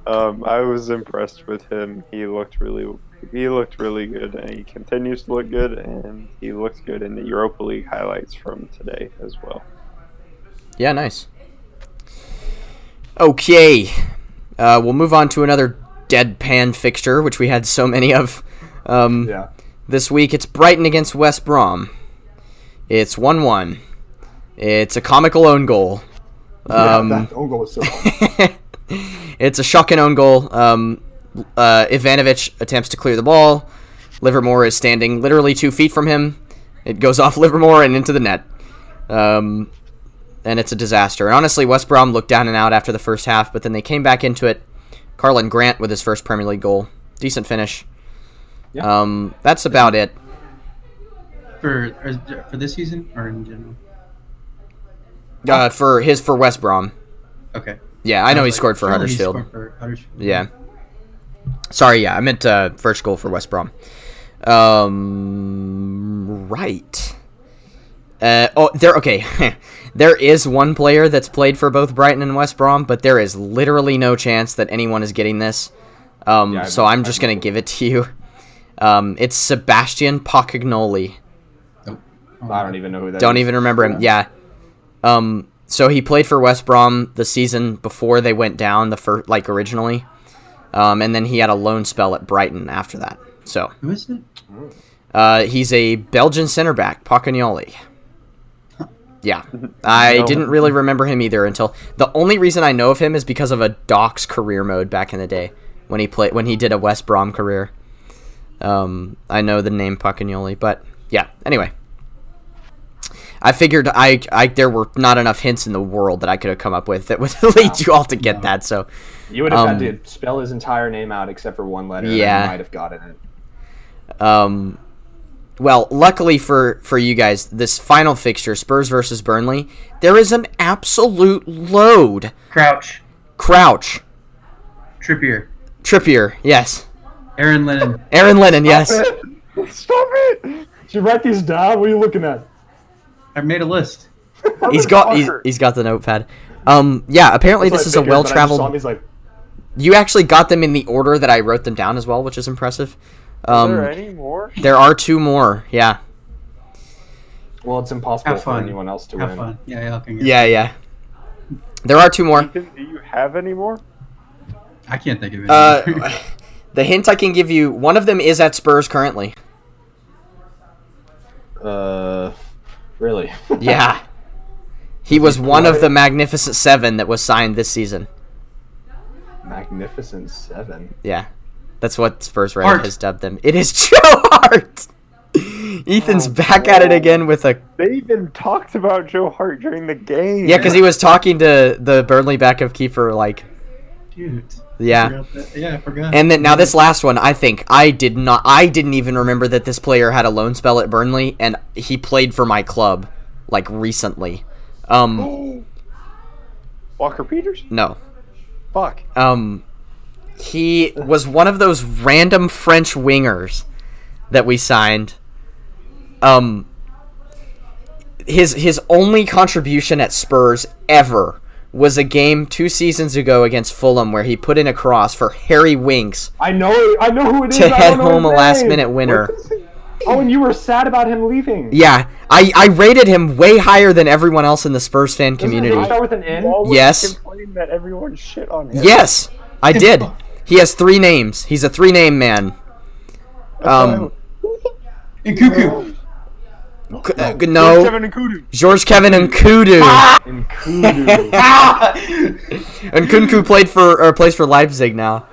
Um, I was impressed with him. He looked really, he looked really good, and he continues to look good. And he looked good in the Europa League highlights from today as well. Yeah, nice. Okay. Uh, we'll move on to another deadpan fixture, which we had so many of um, Yeah. this week. It's Brighton against West Brom. It's 1 1. It's a comical own goal. Um, yeah, that own goal was so fun. it's a shocking own goal. Um, uh, Ivanovic attempts to clear the ball. Livermore is standing literally two feet from him. It goes off Livermore and into the net. Um, and it's a disaster. And honestly, West Brom looked down and out after the first half, but then they came back into it. Karlan Grant with his first Premier League goal. Decent finish. Yeah. Um, that's about it. For for this season or in general? Uh, for his for West Brom. Okay. Yeah, I know he like, scored for Huddersfield. scored for Huddersfield. Yeah. Sorry, yeah, I meant uh, first goal for West Brom. Um, right. Uh, oh, there. Okay, there is one player that's played for both Brighton and West Brom, but there is literally no chance that anyone is getting this. Um, Yeah, so I'm I've just gonna give it to you. Um, it's Sebastian Pocognoli. I don't even know who that Don't is. even remember him. Yeah. Um. So he played for West Brom the season before they went down the first, like originally, um, and then he had a loan spell at Brighton after that. So Who is it? uh, he's a Belgian center back, Pocognoli. Yeah, I No. didn't really remember him either until the only reason I know of him is because of a Doc's career mode back in the day when he played when he did a West Brom career. Um, I know the name Pocognoli, but yeah. Anyway, I figured I, I there were not enough hints in the world that I could have come up with that would lead you all to get No. that. So You would have Um, had to spell his entire name out except for one letter. and Yeah. you might have gotten it. Um, well, luckily for for you guys, this final fixture, Spurs versus Burnley, there is an absolute load. Crouch. Crouch, Trippier. Trippier, yes. Aaron Lennon. Aaron Lennon, yes. Stop it! Did you write these down? What are you looking at? I made a list. He's got he's, he's got the notepad. Um, yeah, apparently That's this is a figured, but I just saw well-traveled. like, You actually got them in the order that I wrote them down as well, which is impressive. Are there Um, any more? there are two more. Yeah, well, it's impossible for anyone else to Have win. fun. Yeah, y'all can get yeah, yeah. There are two more. Ethan, do you have any more? I can't think of it. Uh, the hint I can give you: one of them is at Spurs currently. Uh, really? Yeah, he was one of the Magnificent Seven that was signed this season. Magnificent Seven. Yeah, that's what Spurs Reddit Hart. has dubbed them. It is Joe Hart. Ethan's Oh, back at it again with a They even talked about Joe Hart during the game. yeah, because he was talking to the Burnley backup keeper like Dude. Yeah. Yeah, I forgot. And then now this last one, I think I did not. I didn't even remember that this player had a loan spell at Burnley, and he played for my club, like recently. Um, Walker Peters? no. Fuck. Um, he was one of those random French wingers that we signed. Um, his his only contribution at Spurs ever was a game two seasons ago against Fulham where he put in a cross for Harry Winks I know. I know who it is. to head home a last-minute winner. Oh, and you were sad about him leaving. Yeah, I, I rated him way higher than everyone else in the Spurs fan Doesn't community. start with an N? Yes. complain that everyone shit on him. Yes, I did. He has three names. He's a three name man. Um, and Cuckoo. C- uh, no, Kevin Nkoudou. George Kevin Nkoudou. Nkoudou. Nkunku played for or plays for Leipzig now.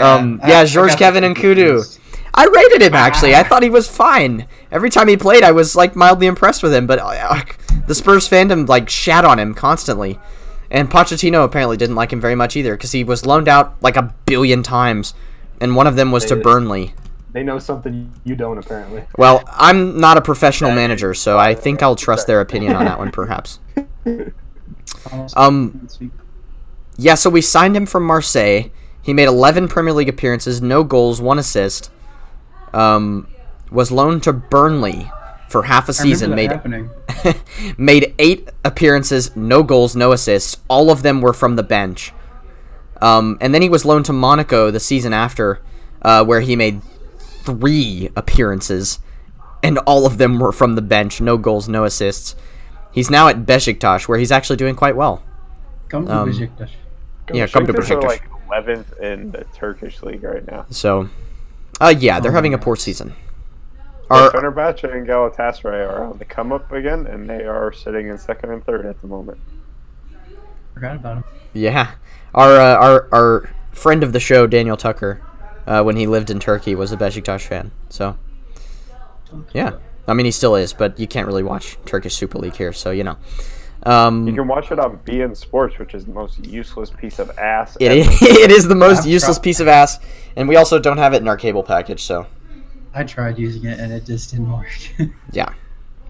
Um, I- yeah, George Kevin Nkoudou. I rated him actually. I thought he was fine. Every time he played, I was like mildly impressed with him. But uh, the Spurs fandom like shat on him constantly, and Pochettino apparently didn't like him very much either because he was loaned out like a billion times, and one of them was to They- Burnley. They know something you don't, apparently. Well, I'm not a professional manager, so I think I'll trust their opinion on that one, perhaps. Um. Yeah, so we signed him from Marseille. He made 11 Premier League appearances, no goals, one assist. Um, was loaned to Burnley for half a season. Made made eight appearances, no goals, no assists. All of them were from the bench. Um, and then he was loaned to Monaco the season after, uh, where he made three appearances, and all of them were from the bench, no goals, no assists. He's now at Besiktas, where he's actually doing quite well. Come to Um, Besiktas. Yeah, come to Besiktas are like 11th in the Turkish league right now. So, uh, yeah, they're Oh having a poor season. Our, Are, Fenerbahce and Galatasaray are on the come up again, and they are sitting in second and third at the moment. Forgot about him. yeah, our uh, our our friend of the show, Daniel Tucker, uh, when he lived in Turkey, was a Besiktas fan. So, yeah, I mean he still is, but you can't really watch Turkish Super League here, so you know. Um, You can watch it on beIN Sports, which is the most useless piece of ass. It, ever. it is the most Yeah, useless prob- piece of ass, and we also don't have it in our cable package. So, I tried using it and it just didn't work. yeah,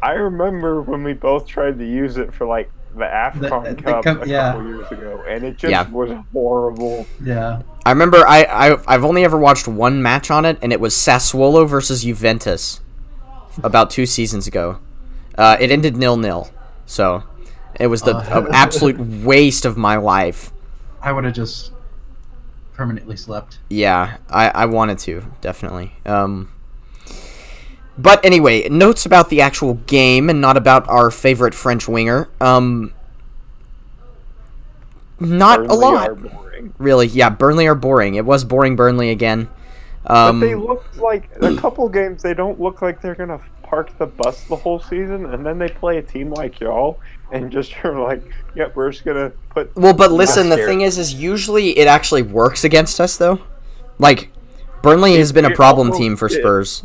I remember when we both tried to use it for like the AFCON The- the Cup cup- a yeah. couple years ago, and it just Yeah. was horrible. yeah. I remember I, I I've only ever watched one match on it, and it was Sassuolo versus Juventus, about two seasons ago. Uh, it ended nil nil, so it was the Uh. absolute waste of my life. I would have just permanently slept. Yeah, I, I wanted to definitely. Um, but anyway, notes about the actual game and not about our favorite French winger. Um, not a lot, are boring. really. Yeah, Burnley are boring. It was boring Burnley again. Um, but they look like a couple games. They don't look like they're gonna park the bus the whole season, and then they play a team like y'all, and just are like, "Yep, we're just gonna put." Well, but listen, the scared. thing is, is usually it actually works against us, though. Like, Burnley has been a problem team for did. Spurs.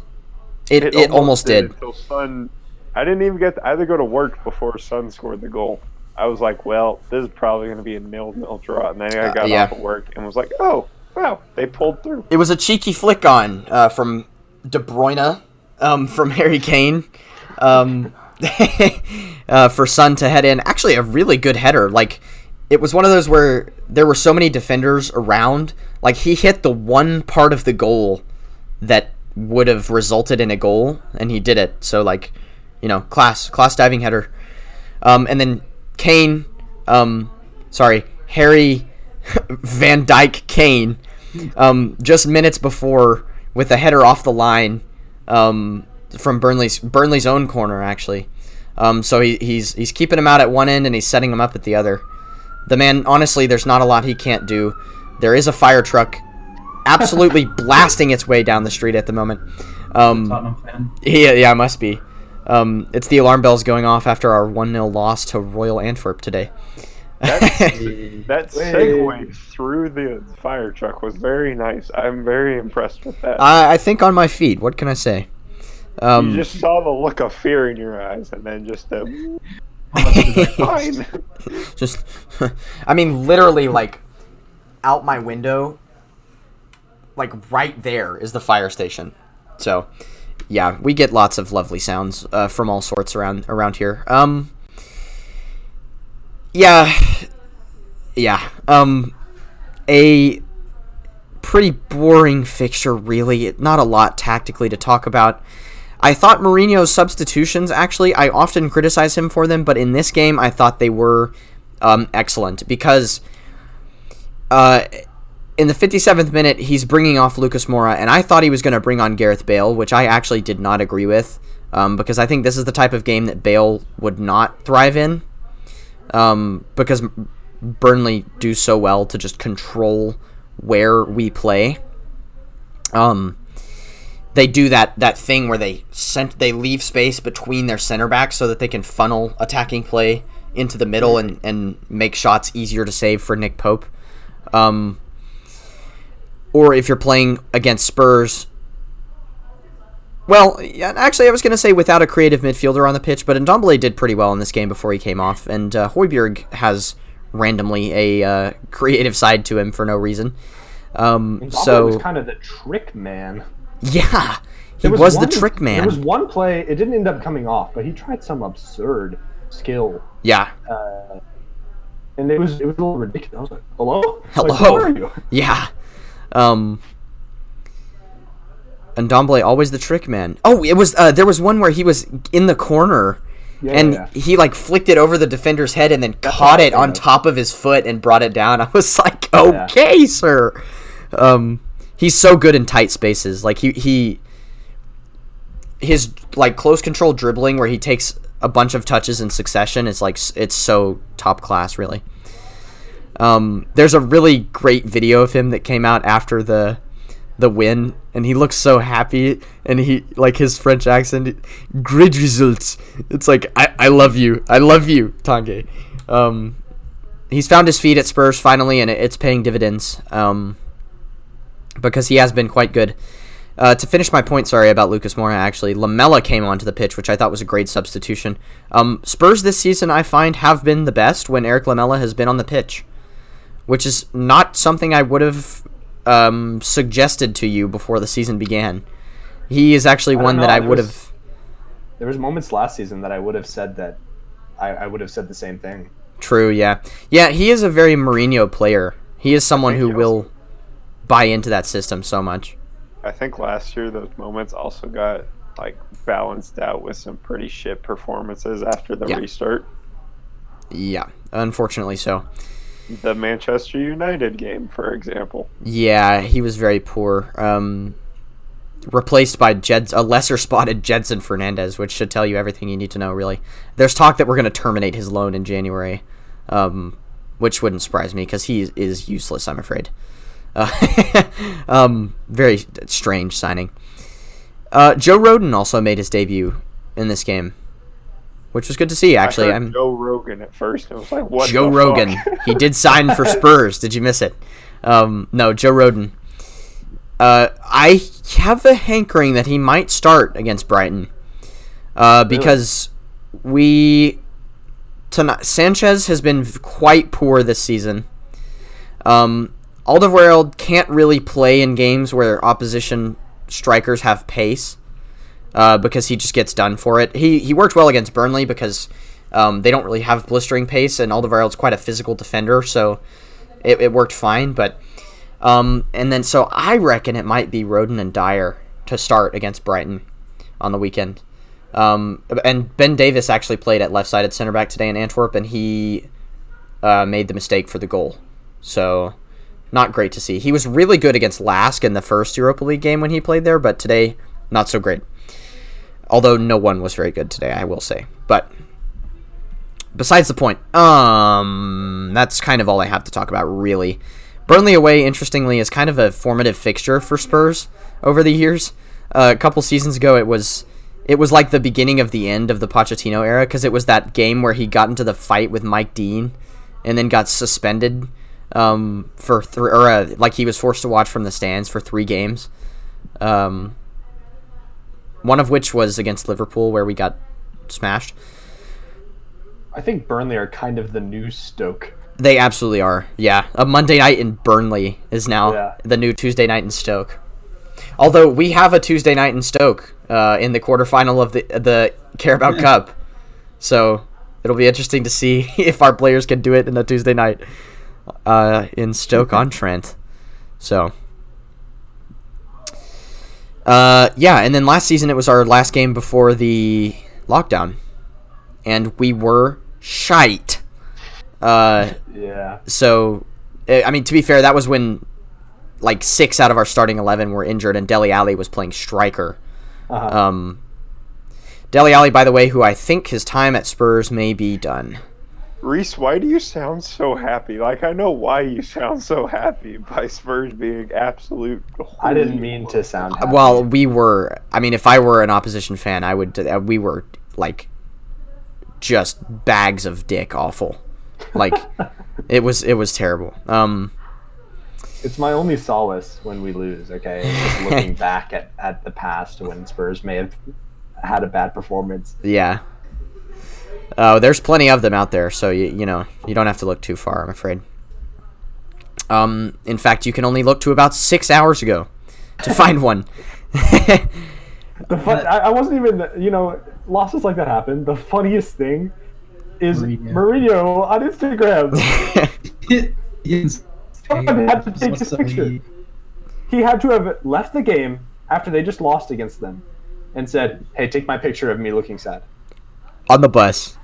It it, almost did. Until Son, I didn't even get. To, I had to go to work before Son scored the goal. I was like, "Well, this is probably gonna be a nil-nil draw," and then I Uh, got yeah. off of work and was like, "Oh, wow, they pulled through." It was a cheeky flick on uh, from De Bruyne, um, from Harry Kane, um, uh, for Son to head in. Actually, a really good header. Like, it was one of those where there were so many defenders around. Like, he hit the one part of the goal that would have resulted in a goal, and he did it. So, like, you know, class, class diving header. Um, and then Kane um, sorry, Harry Van Dijk Kane, um, just minutes before with a header off the line um, from Burnley's Burnley's own corner actually. Um, so he, he's he's keeping him out at one end and he's setting him up at the other. The man, honestly, there's not a lot he can't do. There is a fire truck absolutely blasting its way down the street at the moment. Um, Tottenham fan. yeah, yeah, it must be. Um, it's the alarm bells going off after our 1 0 loss to Royal Antwerp today. That's, that segue through the fire truck was very nice. I'm very impressed with that. I, I think on my feet. What can I say? Um, you just saw the look of fear in your eyes, and then just a How much is that? fine. just, I mean, literally, like, out my window, like, right there is the fire station. So, yeah, we get lots of lovely sounds uh, from all sorts around around here. Um, yeah, yeah. Um, a pretty boring fixture, really. Not a lot tactically to talk about. I thought Mourinho's substitutions, actually, I often criticize him for them, but in this game, I thought they were um, excellent because uh, in the 57th minute, he's bringing off Lucas Moura, and I thought he was going to bring on Gareth Bale, which I actually did not agree with um, because I think this is the type of game that Bale would not thrive in um, because Burnley do so well to just control where we play. Um, they do that that thing where they sent they leave space between their center backs so that they can funnel attacking play into the middle and, and make shots easier to save for Nick Pope. Um, or if you're playing against Spurs. Well, actually, I was going to say without a creative midfielder on the pitch, but Ndombele did pretty well in this game before he came off, and uh, Højbjerg has randomly a uh, creative side to him for no reason. Um, Ndombele so was kind of the trick man. yeah, he There was, one- the trick man. There was one play. It didn't end up coming off, but he tried some absurd skill, yeah, uh, and it was it was a little ridiculous. I was like, "Hello, Hello. Like, where are you?" yeah. Um, and Ndombele always the trick man. Oh, it was uh, there was one where he was in the corner. Yeah, and yeah. he like flicked it over the defender's head and then That's caught it on top of his foot and brought it down. I was like, Yeah. okay, sir. Um, he's so good in tight spaces. Like he he his like close control dribbling where he takes a bunch of touches in succession is like it's so top class, really. Um, there's a really great video of him that came out after the the win, and he looks so happy, and he like his French accent, great results. It's like I, I love you, I love you, Tanguy. Um, he's found his feet at Spurs finally, and it, it's paying dividends. Um, because he has been quite good. Uh, to finish my point, sorry about Lucas Moura. Actually, Lamela came onto the pitch, which I thought was a great substitution. Um, Spurs this season, I find, have been the best when Erik Lamela has been on the pitch, which is not something I would have um, suggested to you before the season began. He is actually I don't one that I would have. There was moments last season that I would have said that I, I would have said the same thing. True, yeah, yeah. He is a very Mourinho player. He is someone think who will buy into that system so much. I think last year those moments also got like balanced out with some pretty shit performances after the Yeah. restart. Yeah, unfortunately so. The Manchester United game, for example. Yeah, he was very poor. Um, replaced by Jed, a lesser spotted Gedson Fernandes, which should tell you everything you need to know. Really, there's talk that we're going to terminate his loan in January, um, which wouldn't surprise me because he is useless. I'm afraid. Uh, um, very strange signing. Uh, Joe Rodon also made his debut in this game, which was good to see. Actually, I'm Joe Rogan at first. I was like, what? Joe Rogan. he did sign for Spurs. Did you miss it? Um, no, Joe Rodon. Uh, I have a hankering that he might start against Brighton, uh, because we tonight Sanchez has been quite poor this season. Um, Alderweireld can't really play in games where opposition strikers have pace uh, because he just gets done for it. He he worked well against Burnley because um, they don't really have blistering pace, and Alderweireld's quite a physical defender, so it, it worked fine. But um, and then so I reckon it might be Rodon and Dier to start against Brighton on the weekend. Um, and Ben Davies actually played at left-sided center back today in Antwerp, and he uh, made the mistake for the goal. So, not great to see. He was really good against LASK in the first Europa League game when he played there, but today, not so great. Although no one was very good today, I will say. But besides the point, um, that's kind of all I have to talk about, really. Burnley away, interestingly, is kind of a formative fixture for Spurs over the years. Uh, a couple seasons ago, it was it was like the beginning of the end of the Pochettino era because it was that game where he got into the fight with Mike Dean and then got suspended um, for three, or uh, like he was forced to watch from the stands for three games. Um, one of which was against Liverpool where we got smashed. I think Burnley are kind of the new Stoke. They absolutely are. Yeah, a Monday night in Burnley is now Yeah. the new Tuesday night in Stoke. Although we have a Tuesday night in Stoke uh, in the quarterfinal of the the Carabao Cup, so it'll be interesting to see if our players can do it in a Tuesday night uh, in Stoke on Trent. So. Uh, yeah, and then last season it was our last game before the lockdown, and we were shite. Uh, Yeah. so eh, I mean, to be fair, that was when like six out of our starting eleven were injured, and Dele Alli was playing striker. Uh-huh. Um, Dele Alli, by the way, who I think his time at Spurs may be done. Reese, why do you sound so happy? Like I know why you sound so happy by Spurs being absolute. I didn't mean to sound. Happy. Well, we were. I mean, if I were an opposition fan, I would. Uh, we were like just bags of dick awful. Like it was. It was terrible. Um. it's my only solace when we lose. Okay, just looking back at, at the past when Spurs may have had a bad performance. Yeah. Oh, there's plenty of them out there, so you you know you don't have to look too far. I'm afraid. Um, in fact, you can only look to about six hours ago to find one. The fun, I, I wasn't even, you know, losses like that happen. The funniest thing is Mourinho. Mourinho on Instagram. Someone had to take What's this picture. He had to have left the game after they just lost against them, and said, "Hey, take my picture of me looking sad." On the bus,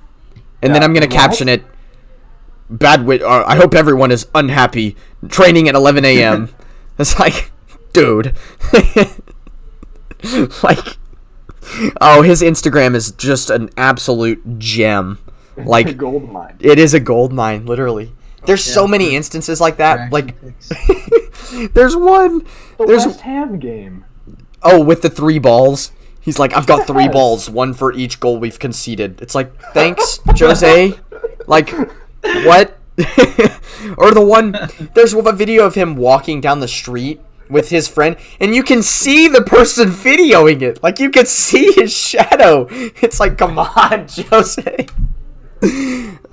and then I'm gonna what? caption it. Bad wit. Uh, I hope everyone is unhappy. Training at 11 a.m. it's like, dude, like, oh, his Instagram is just an absolute gem. Like, gold mine. it is a gold mine, literally. There's so many instances like that. Like, there's one. The There's West Ham game. oh with the three balls. He's like, I've got three balls, one for each goal we've conceded. It's like, thanks, Jose. Like, what? or the one, there's a video of him walking down the street with his friend, and you can see the person videoing it. Like, you can see his shadow. It's like, come on, Jose.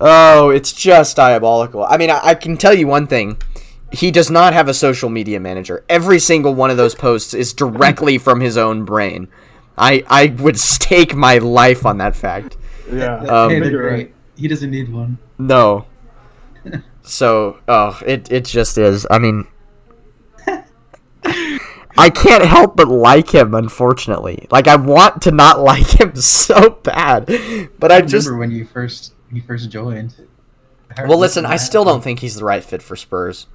oh, it's just diabolical. I mean, I, I can tell you one thing. He does not have a social media manager. Every single one of those posts is directly from his own brain. I, I would stake my life on that fact. Yeah. Um, hey, great. right. He doesn't need one. No. So, oh, it it just is. I mean, I can't help but like him. Unfortunately, like I want to not like him so bad, but I just. remember when you first when you first joined. Well, listen, I still don't think he's the right fit for Spurs.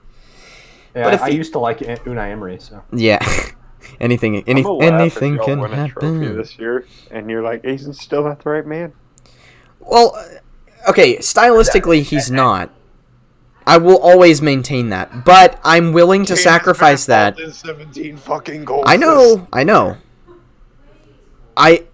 Yeah, But if I he- used to like Unai Emery, so Yeah, anything, any, I'm gonna laugh if anything can win a trophy happen. this year, and you're like, Aizen's still not the right man. Well, uh, okay, stylistically he's not. I will always maintain that, but I'm willing to sacrifice that. 17 fucking goals. I know, I know. I,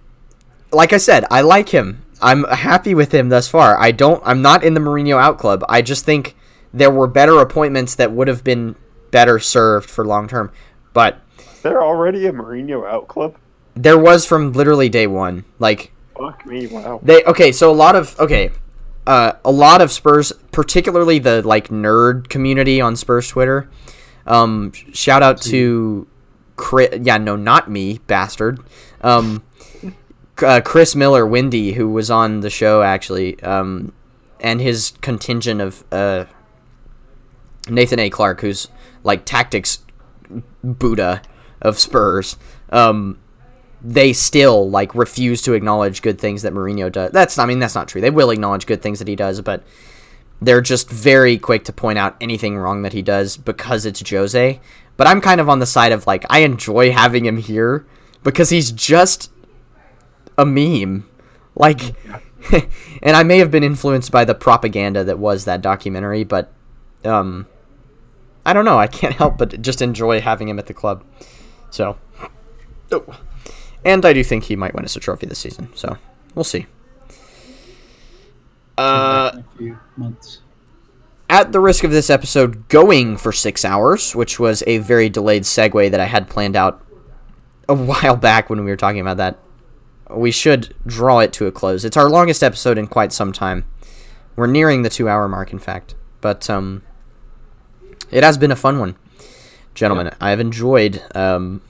like I said, I like him. I'm happy with him thus far. I don't. I'm not in the Mourinho out club. I just think there were better appointments that would have been better served for long term. But Is there already a Mourinho out club? there was from literally day one. Like Fuck me, wow. They okay, so a lot of okay, uh, a lot of Spurs, particularly the like nerd community on Spurs Twitter. Um, shout out to Chris. Yeah, no, not me, bastard. Um, uh, Chris Miller, Windy, who was on the show actually, um, and his contingent of uh, Nathan A. Clark, who's like tactics Buddha of Spurs. Um, they still like refuse to acknowledge good things that Mourinho does. That's I mean that's not true. They will acknowledge good things that he does, but they're just very quick to point out anything wrong that he does because it's Jose. But I'm kind of on the side of like I enjoy having him here because he's just a meme. Like and I may have been influenced by the propaganda that was that documentary, but um I don't know, I can't help but just enjoy having him at the club. So oh. and I do think he might win us a trophy this season. So, we'll see. Uh months. at the risk of this episode going for six hours, which was a very delayed segue that I had planned out a while back when we were talking about that, we should draw it to a close. It's our longest episode in quite some time. We're nearing the two hour mark, in fact. But um, it has been a fun one. Gentlemen, I have enjoyed um,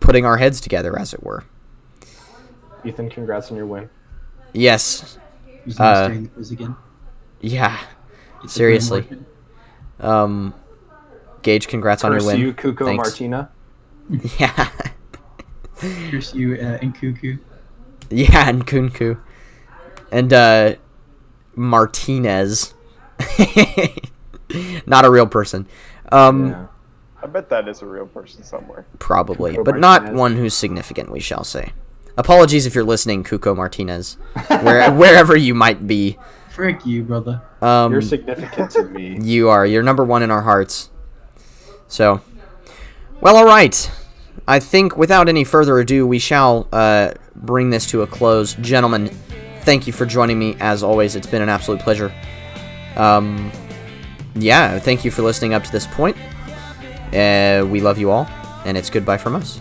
putting our heads together, as it were. Ethan, congrats on your win. Yes. Who's Uh, again? Yeah. Get the brain seriously. Um, Gage, congrats on your win. you, Cuco Thanks. Martina. Yeah. Here's you uh, in Cuckoo. Yeah, and Kunku. And uh Martinez. not a real person. Um Yeah. I bet that is a real person somewhere. probably, Cuco but not one who's significant, we shall say. Apologies if you're listening, Cuco Martinez. Where wherever you might be. Frick you, brother. Um You're significant to me. you are. You're number 1 in our hearts. So, well, all right. I think without any further ado, we shall uh, bring this to a close. Gentlemen, thank you for joining me as always. It's been an absolute pleasure. Um, yeah, thank you for listening up to this point. Uh, we love you all, and it's goodbye from us.